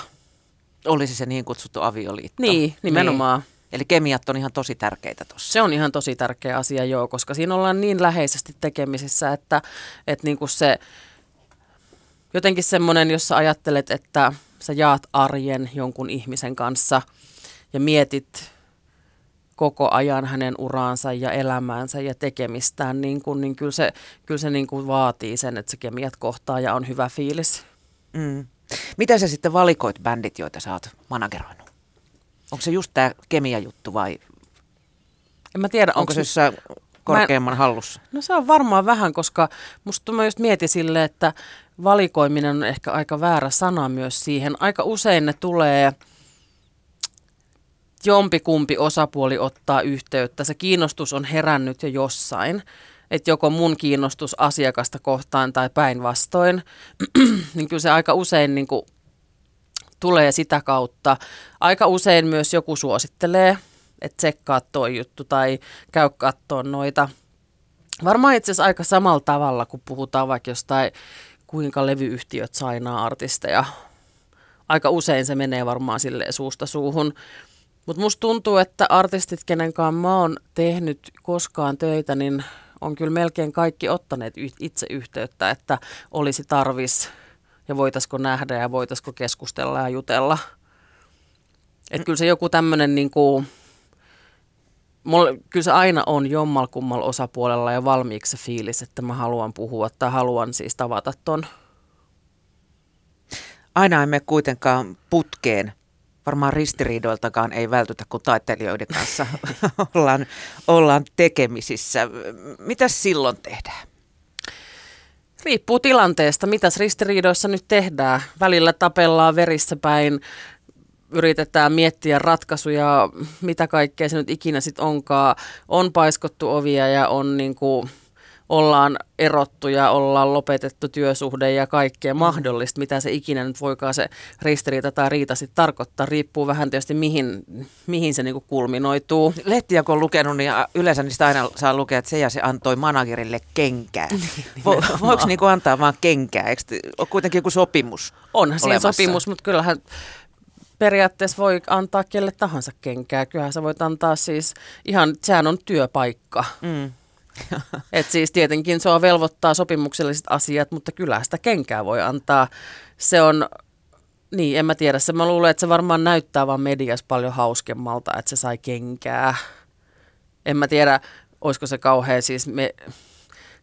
Olisi se niin kutsuttu avioliitto. Niin, nimenomaan. Niin. Eli kemiat on ihan tosi tärkeitä tuossa. Se on ihan tosi tärkeä asia, joo, koska siinä ollaan niin läheisesti tekemisissä, että, että niin kuin se jotenkin semmoinen, jos sä ajattelet, että sä jaat arjen jonkun ihmisen kanssa ja mietit koko ajan hänen uraansa ja elämäänsä ja tekemistään, niin, kun, niin kyllä se, kyllä se niin kuin vaatii sen, että se kemiat kohtaa ja on hyvä fiilis. Mm. Mitä sä sitten valikoit bändit, joita sä oot manageroinut? Onko se just tämä kemia-juttu vai en mä tiedä, onko se jossain korkeamman mä, hallussa? No se on varmaan vähän, koska musta mä just mietin sille, että valikoiminen on ehkä aika väärä sana myös siihen. Aika usein ne tulee, jompikumpi osapuoli ottaa yhteyttä. Se kiinnostus on herännyt jo jossain. Että joko mun kiinnostus asiakasta kohtaan tai päinvastoin, niin kyllä se aika usein niin kuin tulee sitä kautta. Aika usein myös joku suosittelee, että tsekkaa toi juttu tai käy kattoon noita. Varmaan itse asiassa aika samalla tavalla, kun puhutaan vaikka jostain, kuinka levyyhtiöt sainaa artisteja. Aika usein se menee varmaan sille suusta suuhun. Mutta musta tuntuu, että artistit, kenenkaan mä oon tehnyt koskaan töitä, niin on kyllä melkein kaikki ottaneet itse yhteyttä, että olisi tarvis ja voitaisiko nähdä ja voitaisiko keskustella ja jutella. Että kyllä se joku tämmöinen niin kuin, mulla, kyllä se aina on jommalkummal osapuolella ja valmiiksi se fiilis, että mä haluan puhua tai haluan siis tavata ton. Aina emme kuitenkaan putkeen varmaan ristiriidoiltakaan ei vältytä, kun taiteilijoiden kanssa ollaan, ollaan tekemisissä. Mitäs silloin tehdään? Riippuu tilanteesta, mitäs ristiriidoissa nyt tehdään. Välillä tapellaan verissä päin, yritetään miettiä ratkaisuja, mitä kaikkea se nyt ikinä sitten onkaan. On paiskottu ovia ja on niin kuin ollaan erottu ja ollaan lopetettu työsuhde ja kaikkea mm. mahdollista, mitä se ikinä nyt voikaan se ristiriita tai riita sitten tarkoittaa. Riippuu vähän tietysti mihin, mihin se niinku kulminoituu. Lehtiä kun on lukenut, niin yleensä niistä aina saa lukea, että se ja se antoi managerille kenkää. Niin, Vo, voiko niinku antaa vaan kenkää? Eikö ole kuitenkin joku sopimus Onhan siinä sopimus, mutta kyllähän periaatteessa voi antaa kelle tahansa kenkää. Kyllähän sä voit antaa siis ihan, sehän on työpaikka. Mm. Et siis tietenkin se on velvoittaa sopimukselliset asiat, mutta kyllä sitä kenkää voi antaa. Se on, niin en mä tiedä, se mä luulen, että se varmaan näyttää vaan mediassa paljon hauskemmalta, että se sai kenkää. En mä tiedä, olisiko se kauhean siis me,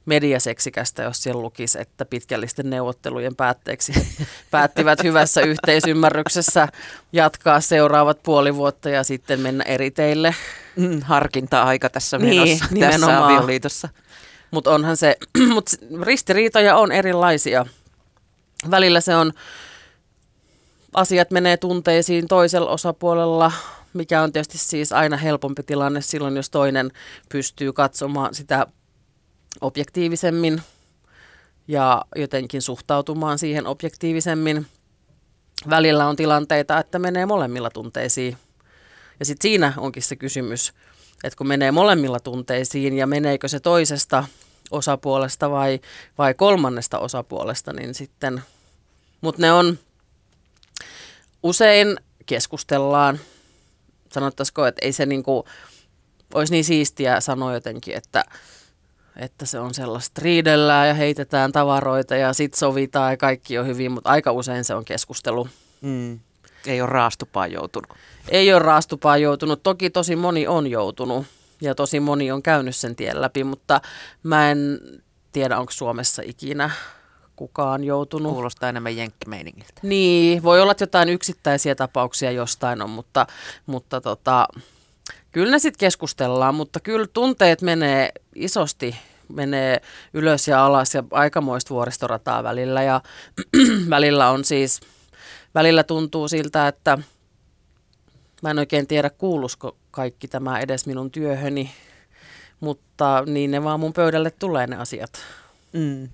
mediaseksikästä, jos siellä lukisi, että pitkällisten neuvottelujen päätteeksi päättivät hyvässä yhteisymmärryksessä jatkaa seuraavat puoli vuotta ja sitten mennä eri teille. Mm, harkinta-aika tässä niin, menossa, tässä avioliitossa. Mutta onhan se, mut ristiriitoja on erilaisia. Välillä se on, asiat menee tunteisiin toisella osapuolella, mikä on tietysti siis aina helpompi tilanne silloin, jos toinen pystyy katsomaan sitä objektiivisemmin ja jotenkin suhtautumaan siihen objektiivisemmin. Välillä on tilanteita, että menee molemmilla tunteisiin. Ja sitten siinä onkin se kysymys, että kun menee molemmilla tunteisiin ja meneekö se toisesta osapuolesta vai, vai kolmannesta osapuolesta, niin sitten, mutta ne on, usein keskustellaan, sanottaisiko, että ei se niinku, olisi niin siistiä sanoa jotenkin, että että se on sellaista riidellään ja heitetään tavaroita ja sit sovitaan ja kaikki on hyvin, mutta aika usein se on keskustelu. Mm. Ei ole raastupaan joutunut. Ei ole raastupaan joutunut. Toki tosi moni on joutunut ja tosi moni on käynyt sen tien läpi, mutta mä en tiedä, onko Suomessa ikinä kukaan joutunut. Kuulostaa enemmän jenkkimeiningiltä. Niin, voi olla, että jotain yksittäisiä tapauksia jostain on, mutta, mutta tota, kyllä ne sitten keskustellaan, mutta kyllä tunteet menee isosti menee ylös ja alas ja aikamoista vuoristorataa välillä ja välillä on siis, välillä tuntuu siltä, että mä en oikein tiedä kuulusko kaikki tämä edes minun työhöni, mutta niin ne vaan mun pöydälle tulee ne asiat. Mm.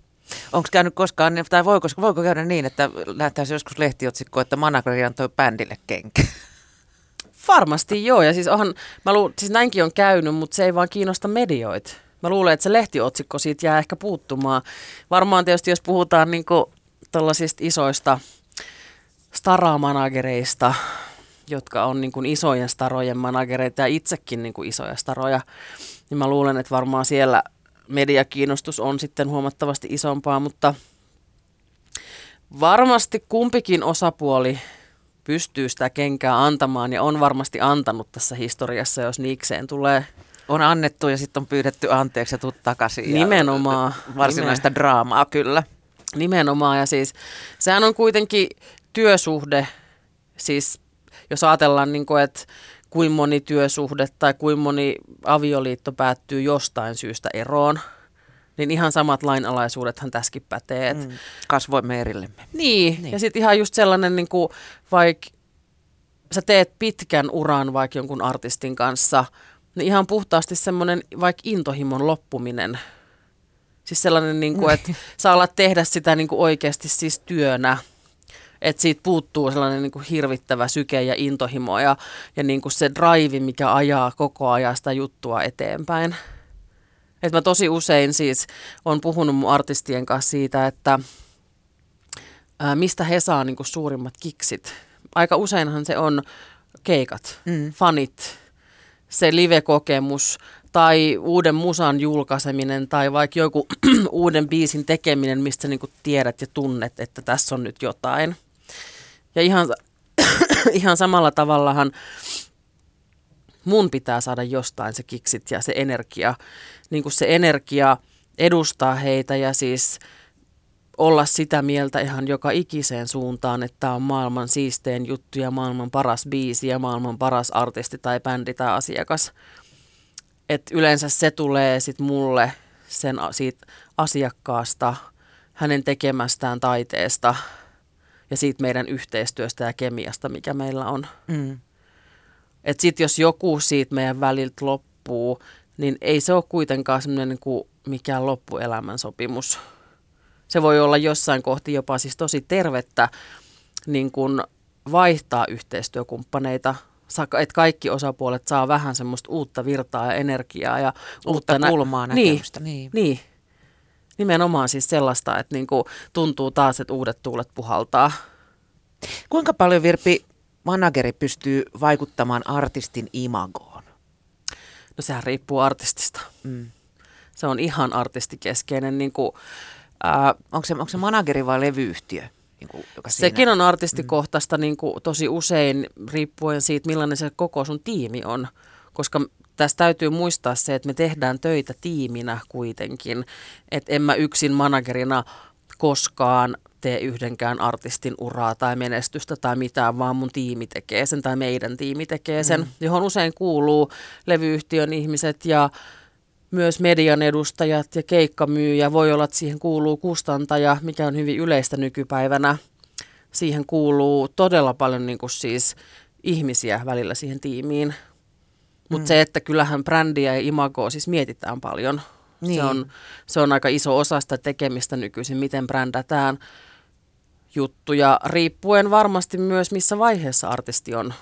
Onko käynyt koskaan, tai voiko, voiko käydä niin, että nähtäisi joskus lehtiotsikko, että manageri antoi bändille kenkä? Varmasti joo, ja siis, onhan, mä lu, siis näinkin on käynyt, mutta se ei vaan kiinnosta medioita. Mä luulen, että se lehtiotsikko siitä jää ehkä puuttumaan. Varmaan tietysti, jos puhutaan niin tällaisista isoista staramanagereista, jotka on niin kuin isojen starojen managereita ja itsekin niin kuin isoja staroja, niin mä luulen, että varmaan siellä mediakiinnostus on sitten huomattavasti isompaa, mutta varmasti kumpikin osapuoli pystyy sitä kenkää antamaan ja on varmasti antanut tässä historiassa, jos niikseen tulee. On annettu ja sitten on pyydetty anteeksi ja tuu takaisin. Nimenomaan. Ja varsinaista Nimen. draamaa kyllä. Nimenomaan ja siis sehän on kuitenkin työsuhde, siis jos ajatellaan, niin kuin, että kuin moni työsuhde tai kuin moni avioliitto päättyy jostain syystä eroon, niin ihan samat lainalaisuudethan tässäkin pätee. Mm, kasvoimme erillemme. Niin, niin. ja sitten ihan just sellainen, niin kuin, vaikka sä teet pitkän uran vaikka jonkun artistin kanssa, niin ihan puhtaasti semmoinen vaikka intohimon loppuminen. Siis sellainen, niin kuin, että sä alat tehdä sitä niin kuin oikeasti siis työnä – että siitä puuttuu sellainen niin kuin hirvittävä syke ja intohimo ja, ja niin kuin se drive, mikä ajaa koko ajan sitä juttua eteenpäin. Et mä tosi usein siis on puhunut mun artistien kanssa siitä, että ää, mistä he saa niin kuin suurimmat kiksit. Aika useinhan se on keikat, mm. fanit, se live-kokemus tai uuden musan julkaiseminen tai vaikka joku uuden biisin tekeminen, mistä niin tiedät ja tunnet, että tässä on nyt jotain. Ja ihan, ihan samalla tavallahan mun pitää saada jostain se kiksit ja se energia. Niin kuin se energia edustaa heitä ja siis olla sitä mieltä ihan joka ikiseen suuntaan, että tämä on maailman siisteen juttu ja maailman paras biisi ja maailman paras artisti tai bändi tai asiakas. Et yleensä se tulee sitten mulle sen siitä asiakkaasta, hänen tekemästään taiteesta – ja siitä meidän yhteistyöstä ja kemiasta, mikä meillä on. Mm. Et sit jos joku siitä meidän väliltä loppuu, niin ei se ole kuitenkaan semmoinen niin kuin mikään loppuelämän sopimus. Se voi olla jossain kohti jopa siis tosi tervettä niin kuin vaihtaa yhteistyökumppaneita, että kaikki osapuolet saa vähän semmoista uutta virtaa ja energiaa. Ja uutta, uutta kulmaa nä- näkemystä. Niin, niin. niin. Nimenomaan siis sellaista, että niin kuin tuntuu taas, että uudet tuulet puhaltaa. Kuinka paljon Virpi manageri pystyy vaikuttamaan artistin imagoon? No sehän riippuu artistista. Mm. Se on ihan artistikeskeinen. Niin kuin, ää, onko, se, onko se manageri vai levyyhtiö? Niin kuin, joka Sekin siinä... on artistikohtaista mm. niin kuin, tosi usein riippuen siitä, millainen se koko sun tiimi on. Koska tässä täytyy muistaa se, että me tehdään töitä tiiminä kuitenkin. Että en mä yksin managerina koskaan tee yhdenkään artistin uraa tai menestystä tai mitään, vaan mun tiimi tekee sen tai meidän tiimi tekee sen, mm. johon usein kuuluu levyyhtiön ihmiset ja myös median edustajat ja keikkamyyjä. Voi olla, että siihen kuuluu kustantaja, mikä on hyvin yleistä nykypäivänä. Siihen kuuluu todella paljon niin kuin siis ihmisiä välillä siihen tiimiin. Mutta mm. se, että kyllähän brändiä ja imagoa siis mietitään paljon. Niin. Se, on, se on aika iso osa sitä tekemistä nykyisin, miten brändätään juttuja, riippuen varmasti myös missä vaiheessa artisti on.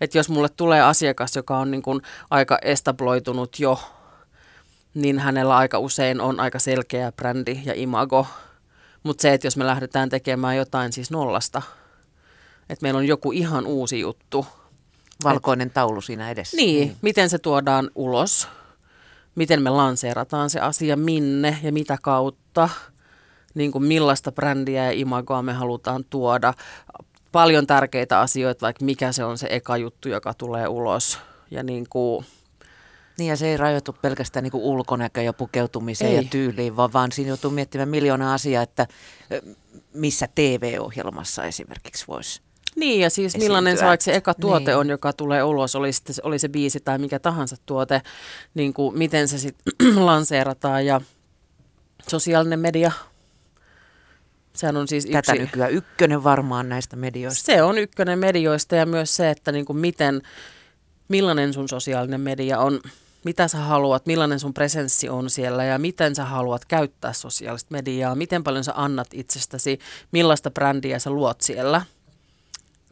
Että jos mulle tulee asiakas, joka on niin kuin aika establoitunut jo, niin hänellä aika usein on aika selkeä brändi ja imago. Mutta se, että jos me lähdetään tekemään jotain siis nollasta, että meillä on joku ihan uusi juttu. Valkoinen et, taulu siinä edessä. Niin, niin, miten se tuodaan ulos miten me lanseerataan se asia, minne ja mitä kautta, niin kuin millaista brändiä ja imagoa me halutaan tuoda. Paljon tärkeitä asioita, vaikka mikä se on se eka juttu, joka tulee ulos. Ja niin kuin, niin ja se ei rajoitu pelkästään niin ulkonäkö ja pukeutumiseen ei. ja tyyliin, vaan, vaan siinä joutuu miettimään miljoona asiaa, että missä TV-ohjelmassa esimerkiksi voisi niin, ja siis millainen se vaikka se eka tuote niin. on, joka tulee ulos, oli, sitten, oli se biisi tai mikä tahansa tuote, niin kuin miten se sitten lanseerataan ja sosiaalinen media. Sehän on siis Tätä yksi... nykyään ykkönen varmaan näistä medioista. Se on ykkönen medioista ja myös se, että niin kuin miten, millainen sun sosiaalinen media on, mitä sä haluat, millainen sun presenssi on siellä ja miten sä haluat käyttää sosiaalista mediaa, miten paljon sä annat itsestäsi, millaista brändiä sä luot siellä –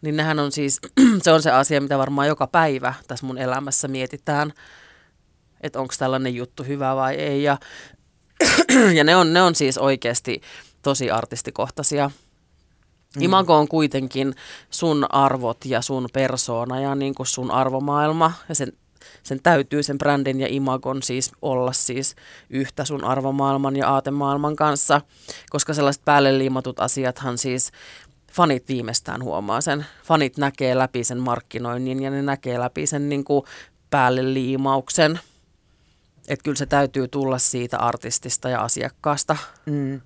niin nehän on siis, se on se asia, mitä varmaan joka päivä tässä mun elämässä mietitään, että onko tällainen juttu hyvä vai ei. Ja, ja ne, on, ne on siis oikeasti tosi artistikohtaisia. Mm. Imago on kuitenkin sun arvot ja sun persoona ja niin kuin sun arvomaailma ja sen, sen täytyy sen brändin ja imagon siis olla siis yhtä sun arvomaailman ja aatemaailman kanssa, koska sellaiset päälle liimatut asiathan siis fanit viimeistään huomaa sen. Fanit näkee läpi sen markkinoinnin ja ne näkee läpi sen niin kuin päälle liimauksen. Että kyllä se täytyy tulla siitä artistista ja asiakkaasta, mm.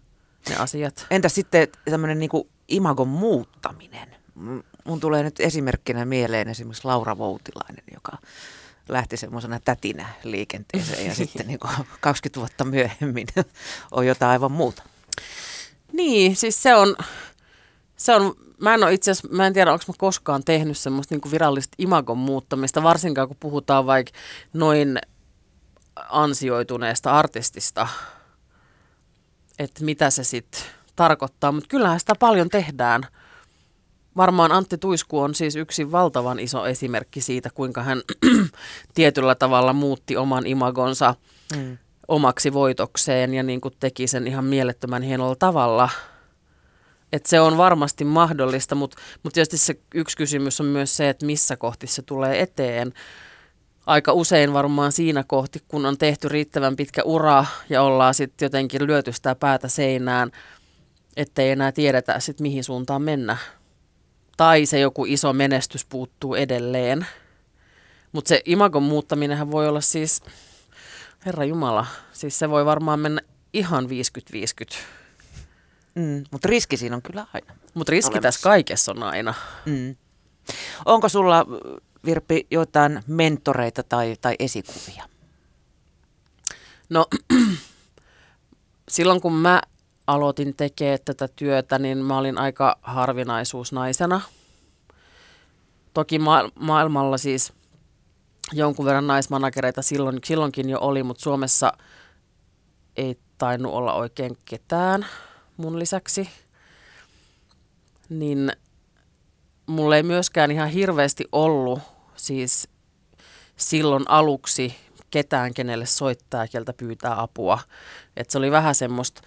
ne asiat. Entä sitten tämmöinen niin imagon muuttaminen? Mun tulee nyt esimerkkinä mieleen esimerkiksi Laura Voutilainen, joka lähti semmoisena tätinä liikenteeseen ja sitten niin 20 vuotta myöhemmin on jotain aivan muuta. Niin, siis se on, se on, mä en itse asiassa, mä en tiedä, onko mä koskaan tehnyt semmoista niin virallista imagon muuttamista, varsinkaan kun puhutaan vaikka noin ansioituneesta artistista, että mitä se sitten tarkoittaa, mutta kyllähän sitä paljon tehdään. Varmaan Antti Tuisku on siis yksi valtavan iso esimerkki siitä, kuinka hän tietyllä tavalla muutti oman imagonsa mm. omaksi voitokseen ja niin kuin teki sen ihan mielettömän hienolla tavalla – että se on varmasti mahdollista, mutta, mutta tietysti se yksi kysymys on myös se, että missä kohti se tulee eteen. Aika usein varmaan siinä kohti, kun on tehty riittävän pitkä ura ja ollaan sitten jotenkin lyöty sitä päätä seinään, ettei enää tiedetä sitten mihin suuntaan mennä. Tai se joku iso menestys puuttuu edelleen. Mutta se imagon muuttaminenhan voi olla siis, herra Jumala, siis se voi varmaan mennä ihan 50-50 Mm, mutta riski siinä on kyllä aina. Mutta riski olemassa. tässä kaikessa on aina. Mm. Onko sulla, Virpi, jotain mentoreita tai, tai esikuvia? No, silloin kun mä aloitin tekemään tätä työtä, niin mä olin aika harvinaisuus naisena. Toki ma- maailmalla siis jonkun verran naismanagereita silloin, silloinkin jo oli, mutta Suomessa ei tainnut olla oikein ketään mun lisäksi, niin mulla ei myöskään ihan hirveästi ollut siis silloin aluksi ketään, kenelle soittaa, keltä pyytää apua. Et se oli vähän semmoista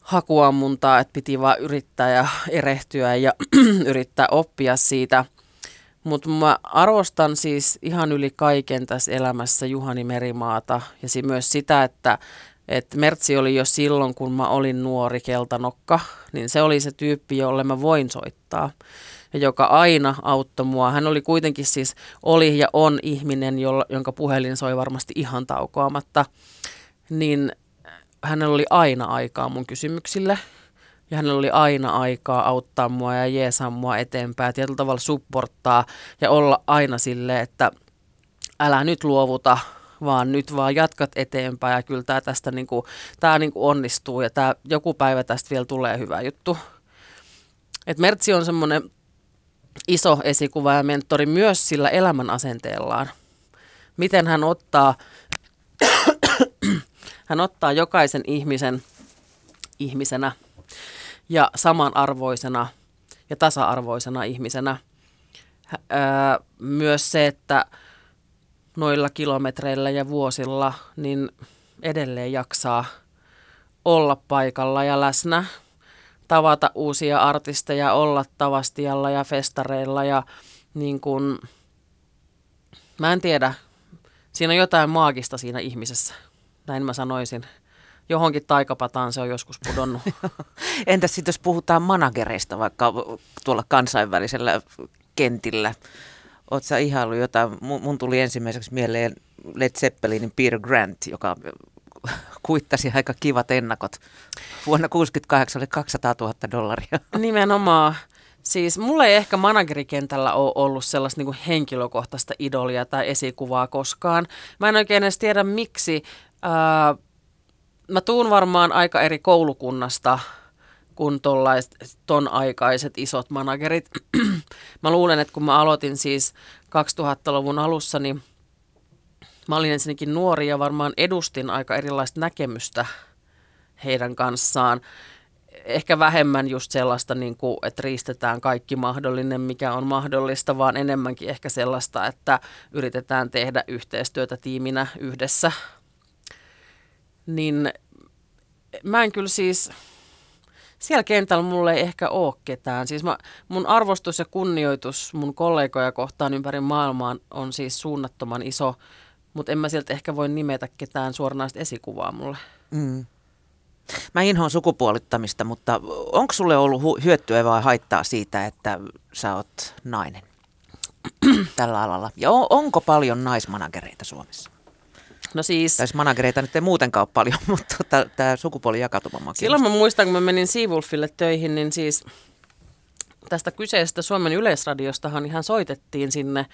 hakuammuntaa, että piti vaan yrittää ja erehtyä ja yrittää oppia siitä. Mutta mä arvostan siis ihan yli kaiken tässä elämässä Juhani Merimaata ja myös sitä, että et Mertsi oli jo silloin, kun mä olin nuori keltanokka, niin se oli se tyyppi, jolle mä voin soittaa. Ja joka aina auttoi mua. Hän oli kuitenkin siis, oli ja on ihminen, jolla, jonka puhelin soi varmasti ihan taukoamatta. Niin hänellä oli aina aikaa mun kysymyksille. Ja hänellä oli aina aikaa auttaa mua ja jeesaa mua eteenpäin, tietyllä tavalla supporttaa ja olla aina silleen, että älä nyt luovuta, vaan nyt vaan jatkat eteenpäin ja kyllä tämä tästä niin kuin, tämä niin kuin onnistuu ja tämä, joku päivä tästä vielä tulee hyvä juttu. Et Mertsi on semmoinen iso esikuva ja mentori myös sillä elämän asenteellaan. Miten hän ottaa, hän ottaa jokaisen ihmisen ihmisenä ja samanarvoisena ja tasa-arvoisena ihmisenä. Myös se, että noilla kilometreillä ja vuosilla, niin edelleen jaksaa olla paikalla ja läsnä, tavata uusia artisteja, olla tavastialla ja festareilla ja niin kuin, mä en tiedä, siinä on jotain maagista siinä ihmisessä. näin mä sanoisin. Johonkin taikapataan se on joskus pudonnut. Entäs sitten jos puhutaan managereista vaikka tuolla kansainvälisellä kentillä? Oletko sä ihailu jotain? Mun tuli ensimmäiseksi mieleen Led Zeppelinin Peter Grant, joka kuittasi aika kivat ennakot. Vuonna 1968 oli 200 000 dollaria. Nimenomaan. Siis mulla ei ehkä managerikentällä ole ollut sellaista niin henkilökohtaista idolia tai esikuvaa koskaan. Mä en oikein edes tiedä miksi. Mä tuun varmaan aika eri koulukunnasta kuin ton aikaiset isot managerit. mä luulen, että kun mä aloitin siis 2000-luvun alussa, niin mä olin ensinnäkin nuori ja varmaan edustin aika erilaista näkemystä heidän kanssaan. Ehkä vähemmän just sellaista, niin kuin, että riistetään kaikki mahdollinen, mikä on mahdollista, vaan enemmänkin ehkä sellaista, että yritetään tehdä yhteistyötä tiiminä yhdessä. Niin mä en kyllä siis, siellä kentällä mulle ei ehkä ole ketään. Siis mä, mun arvostus ja kunnioitus mun kollegoja kohtaan ympäri maailmaa on siis suunnattoman iso, mutta en mä sieltä ehkä voi nimetä ketään suoranaista esikuvaa mulle. Mm. Mä inhoan sukupuolittamista, mutta onko sulle ollut hyötyä vai haittaa siitä, että sä oot nainen tällä alalla? Ja onko paljon naismanagereita Suomessa? No siis... Tai managereita nyt ei muutenkaan ole paljon, mutta tämä sukupuoli jakautuma Silloin mä muistan, kun mä menin Seawolfille töihin, niin siis tästä kyseisestä Suomen yleisradiostahan ihan soitettiin sinne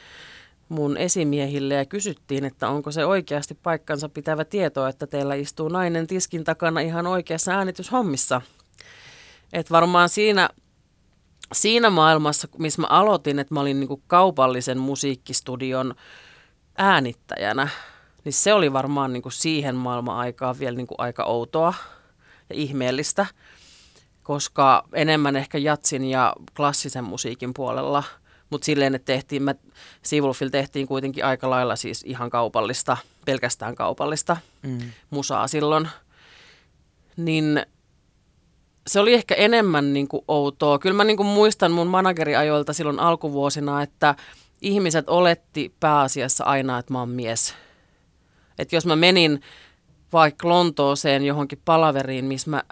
mun esimiehille ja kysyttiin, että onko se oikeasti paikkansa pitävä tieto, että teillä istuu nainen tiskin takana ihan oikeassa äänityshommissa. Et varmaan siinä, siinä maailmassa, missä mä aloitin, että mä olin niinku kaupallisen musiikkistudion äänittäjänä, niin se oli varmaan niinku siihen maailman aikaan vielä niinku aika outoa ja ihmeellistä, koska enemmän ehkä jatsin ja klassisen musiikin puolella – mutta silleen, että tehtiin, me Sivulfil tehtiin kuitenkin aika lailla siis ihan kaupallista, pelkästään kaupallista mm. musaa silloin. Niin se oli ehkä enemmän niin kuin outoa. Kyllä mä niin kuin muistan mun manageriajoilta silloin alkuvuosina, että ihmiset oletti pääasiassa aina, että mä oon mies. Että jos mä menin vaikka Lontooseen johonkin palaveriin, missä mä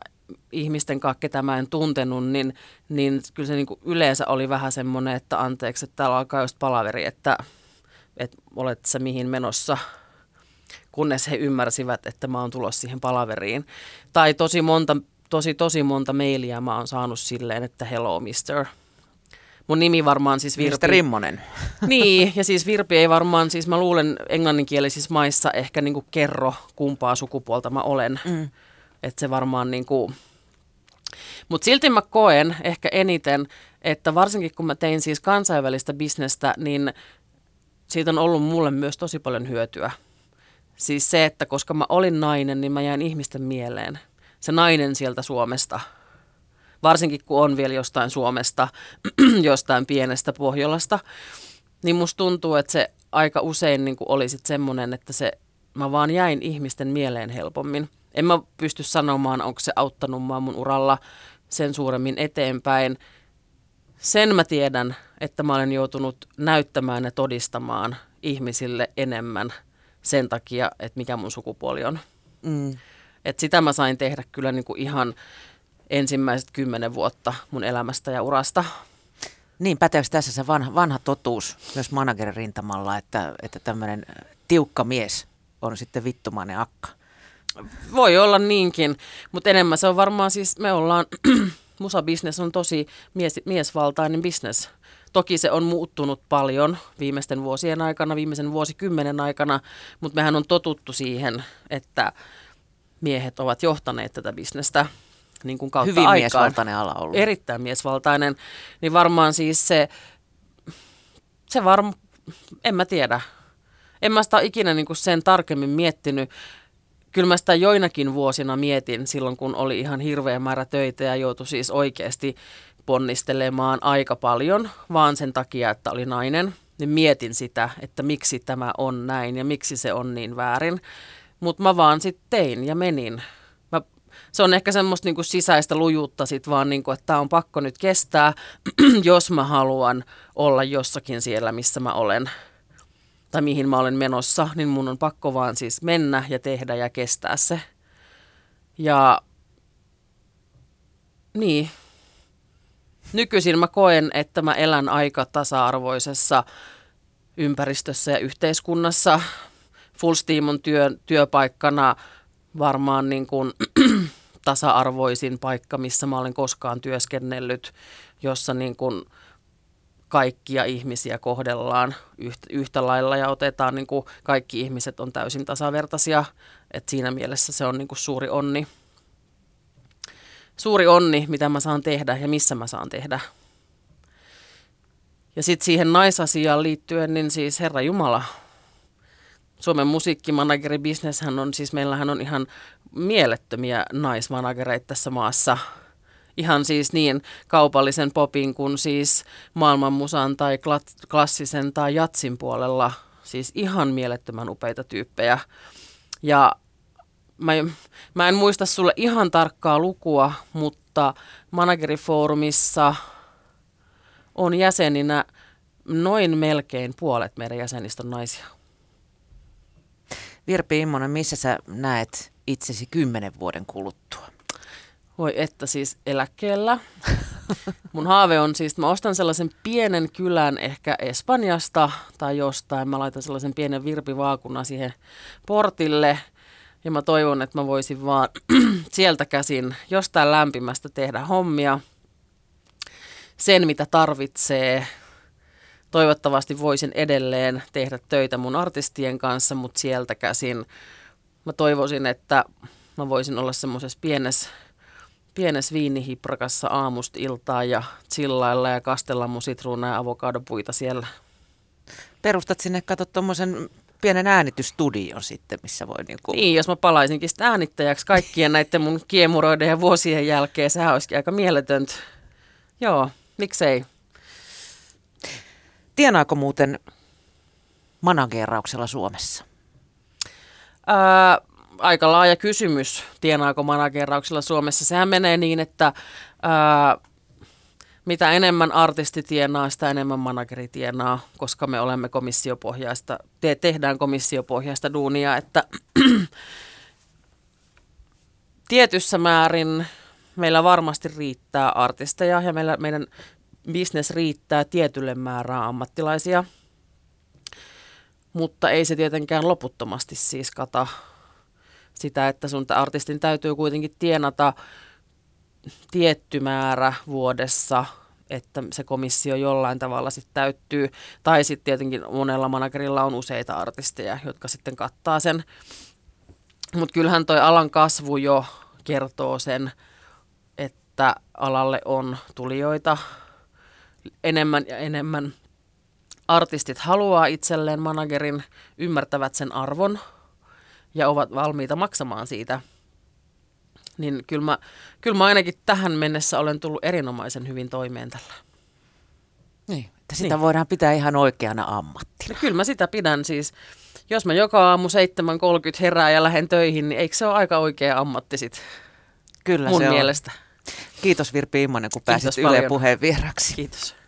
ihmisten kanssa, ketä mä en tuntenut, niin, niin kyllä se niin kuin yleensä oli vähän semmoinen, että anteeksi, että täällä alkaa just palaveri, että, että olet sä mihin menossa, kunnes he ymmärsivät, että mä oon tulossa siihen palaveriin. Tai tosi monta, tosi tosi monta mailia mä oon saanut silleen, että hello mister. Mun nimi varmaan siis Virpi. Mr. Rimmonen. Niin, ja siis Virpi ei varmaan, siis mä luulen englanninkielisissä maissa ehkä niinku kerro, kumpaa sukupuolta mä olen. Mm. Että se varmaan niin kuin... Mutta silti mä koen ehkä eniten, että varsinkin kun mä tein siis kansainvälistä bisnestä, niin siitä on ollut mulle myös tosi paljon hyötyä. Siis se, että koska mä olin nainen, niin mä jäin ihmisten mieleen. Se nainen sieltä Suomesta, varsinkin kun on vielä jostain Suomesta, jostain pienestä Pohjolasta, niin musta tuntuu, että se aika usein niin oli sitten semmoinen, että se, mä vaan jäin ihmisten mieleen helpommin en mä pysty sanomaan, onko se auttanut mua mun uralla sen suuremmin eteenpäin. Sen mä tiedän, että mä olen joutunut näyttämään ja todistamaan ihmisille enemmän sen takia, että mikä mun sukupuoli on. Mm. Et sitä mä sain tehdä kyllä niin kuin ihan ensimmäiset kymmenen vuotta mun elämästä ja urasta. Niin, päteekö tässä se vanha, vanha totuus myös managerin rintamalla, että, että tämmöinen tiukka mies on sitten vittumainen akka? Voi olla niinkin, mutta enemmän se on varmaan siis, me ollaan, musabisnes on tosi mies, miesvaltainen bisnes. Toki se on muuttunut paljon viimeisten vuosien aikana, viimeisen vuosikymmenen aikana, mutta mehän on totuttu siihen, että miehet ovat johtaneet tätä bisnestä niin kuin kautta Hyvin aikaan. miesvaltainen ala ollut. Erittäin miesvaltainen. Niin varmaan siis se, se varmaan, en mä tiedä. En mä sitä ikinä niin kuin sen tarkemmin miettinyt kyllä mä sitä joinakin vuosina mietin silloin, kun oli ihan hirveä määrä töitä ja joutui siis oikeasti ponnistelemaan aika paljon, vaan sen takia, että oli nainen. Niin mietin sitä, että miksi tämä on näin ja miksi se on niin väärin. Mutta mä vaan sitten tein ja menin. Se on ehkä semmoista niinku sisäistä lujuutta sit vaan, niinku, että tämä on pakko nyt kestää, jos mä haluan olla jossakin siellä, missä mä olen. tai mihin mä olen menossa, niin mun on pakko vaan siis mennä ja tehdä ja kestää se. Ja niin, nykyisin mä koen, että mä elän aika tasa-arvoisessa ympäristössä ja yhteiskunnassa. Full Steam on työ, työpaikkana varmaan niin kuin tasa-arvoisin paikka, missä mä olen koskaan työskennellyt, jossa niin kuin kaikkia ihmisiä kohdellaan yhtä, yhtä lailla ja otetaan niin kuin kaikki ihmiset on täysin tasavertaisia. Et siinä mielessä se on niin kuin suuri onni. Suuri onni, mitä mä saan tehdä ja missä mä saan tehdä. Ja sitten siihen naisasiaan liittyen, niin siis Herra Jumala, Suomen musiikkimanageri-bisneshän on, siis meillähän on ihan mielettömiä naismanagereita tässä maassa. Ihan siis niin kaupallisen popin kuin siis maailmanmusan tai klassisen tai jatsin puolella. Siis ihan mielettömän upeita tyyppejä. Ja mä, mä en muista sulle ihan tarkkaa lukua, mutta managerifoorumissa on jäseninä noin melkein puolet meidän jäsenistä on naisia. Virpi Immonen, missä sä näet itsesi kymmenen vuoden kuluttua? Voi että siis eläkkeellä. Mun haave on siis, että mä ostan sellaisen pienen kylän ehkä Espanjasta tai jostain. Mä laitan sellaisen pienen virpivaakunnan siihen portille. Ja mä toivon, että mä voisin vaan sieltä käsin jostain lämpimästä tehdä hommia. Sen, mitä tarvitsee. Toivottavasti voisin edelleen tehdä töitä mun artistien kanssa, mutta sieltä käsin mä toivoisin, että mä voisin olla semmoisessa pienessä pienes viinihiprakassa aamusta iltaa ja chillailla ja kastella mun sitruuna ja avokadopuita siellä. Perustat sinne, kato tuommoisen pienen äänitystudion sitten, missä voi niinku... Niin, jos mä palaisinkin sitä äänittäjäksi kaikkien näiden mun kiemuroiden ja vuosien jälkeen, sehän olisikin aika mieletöntä. Joo, miksei. Tienaako muuten managerauksella Suomessa? Ää, aika laaja kysymys, tienaako managerauksella Suomessa. Sehän menee niin, että ää, mitä enemmän artisti tienaa, sitä enemmän manageri tienaa, koska me olemme komissiopohjaista, te, tehdään komissiopohjaista duunia, että tietyssä määrin meillä varmasti riittää artisteja ja meillä, meidän business riittää tietylle määrää ammattilaisia, mutta ei se tietenkään loputtomasti siis kata sitä, että sun artistin täytyy kuitenkin tienata tietty määrä vuodessa, että se komissio jollain tavalla sitten täyttyy. Tai sitten tietenkin monella managerilla on useita artisteja, jotka sitten kattaa sen. Mutta kyllähän toi alan kasvu jo kertoo sen, että alalle on tulijoita enemmän ja enemmän. Artistit haluaa itselleen managerin, ymmärtävät sen arvon ja ovat valmiita maksamaan siitä. Niin kyllä mä, kyllä mä ainakin tähän mennessä olen tullut erinomaisen hyvin toimeen tällä. Niin, että sitä niin. voidaan pitää ihan oikeana ammattina. No, kyllä mä sitä pidän siis. Jos mä joka aamu 7.30 herää ja lähden töihin, niin eikö se ole aika oikea ammatti sit? Kyllä Mun se mielestä. On. Kiitos Virpi Immonen, kun Kiitos pääsit Yle Puheen vieraksi. Kiitos.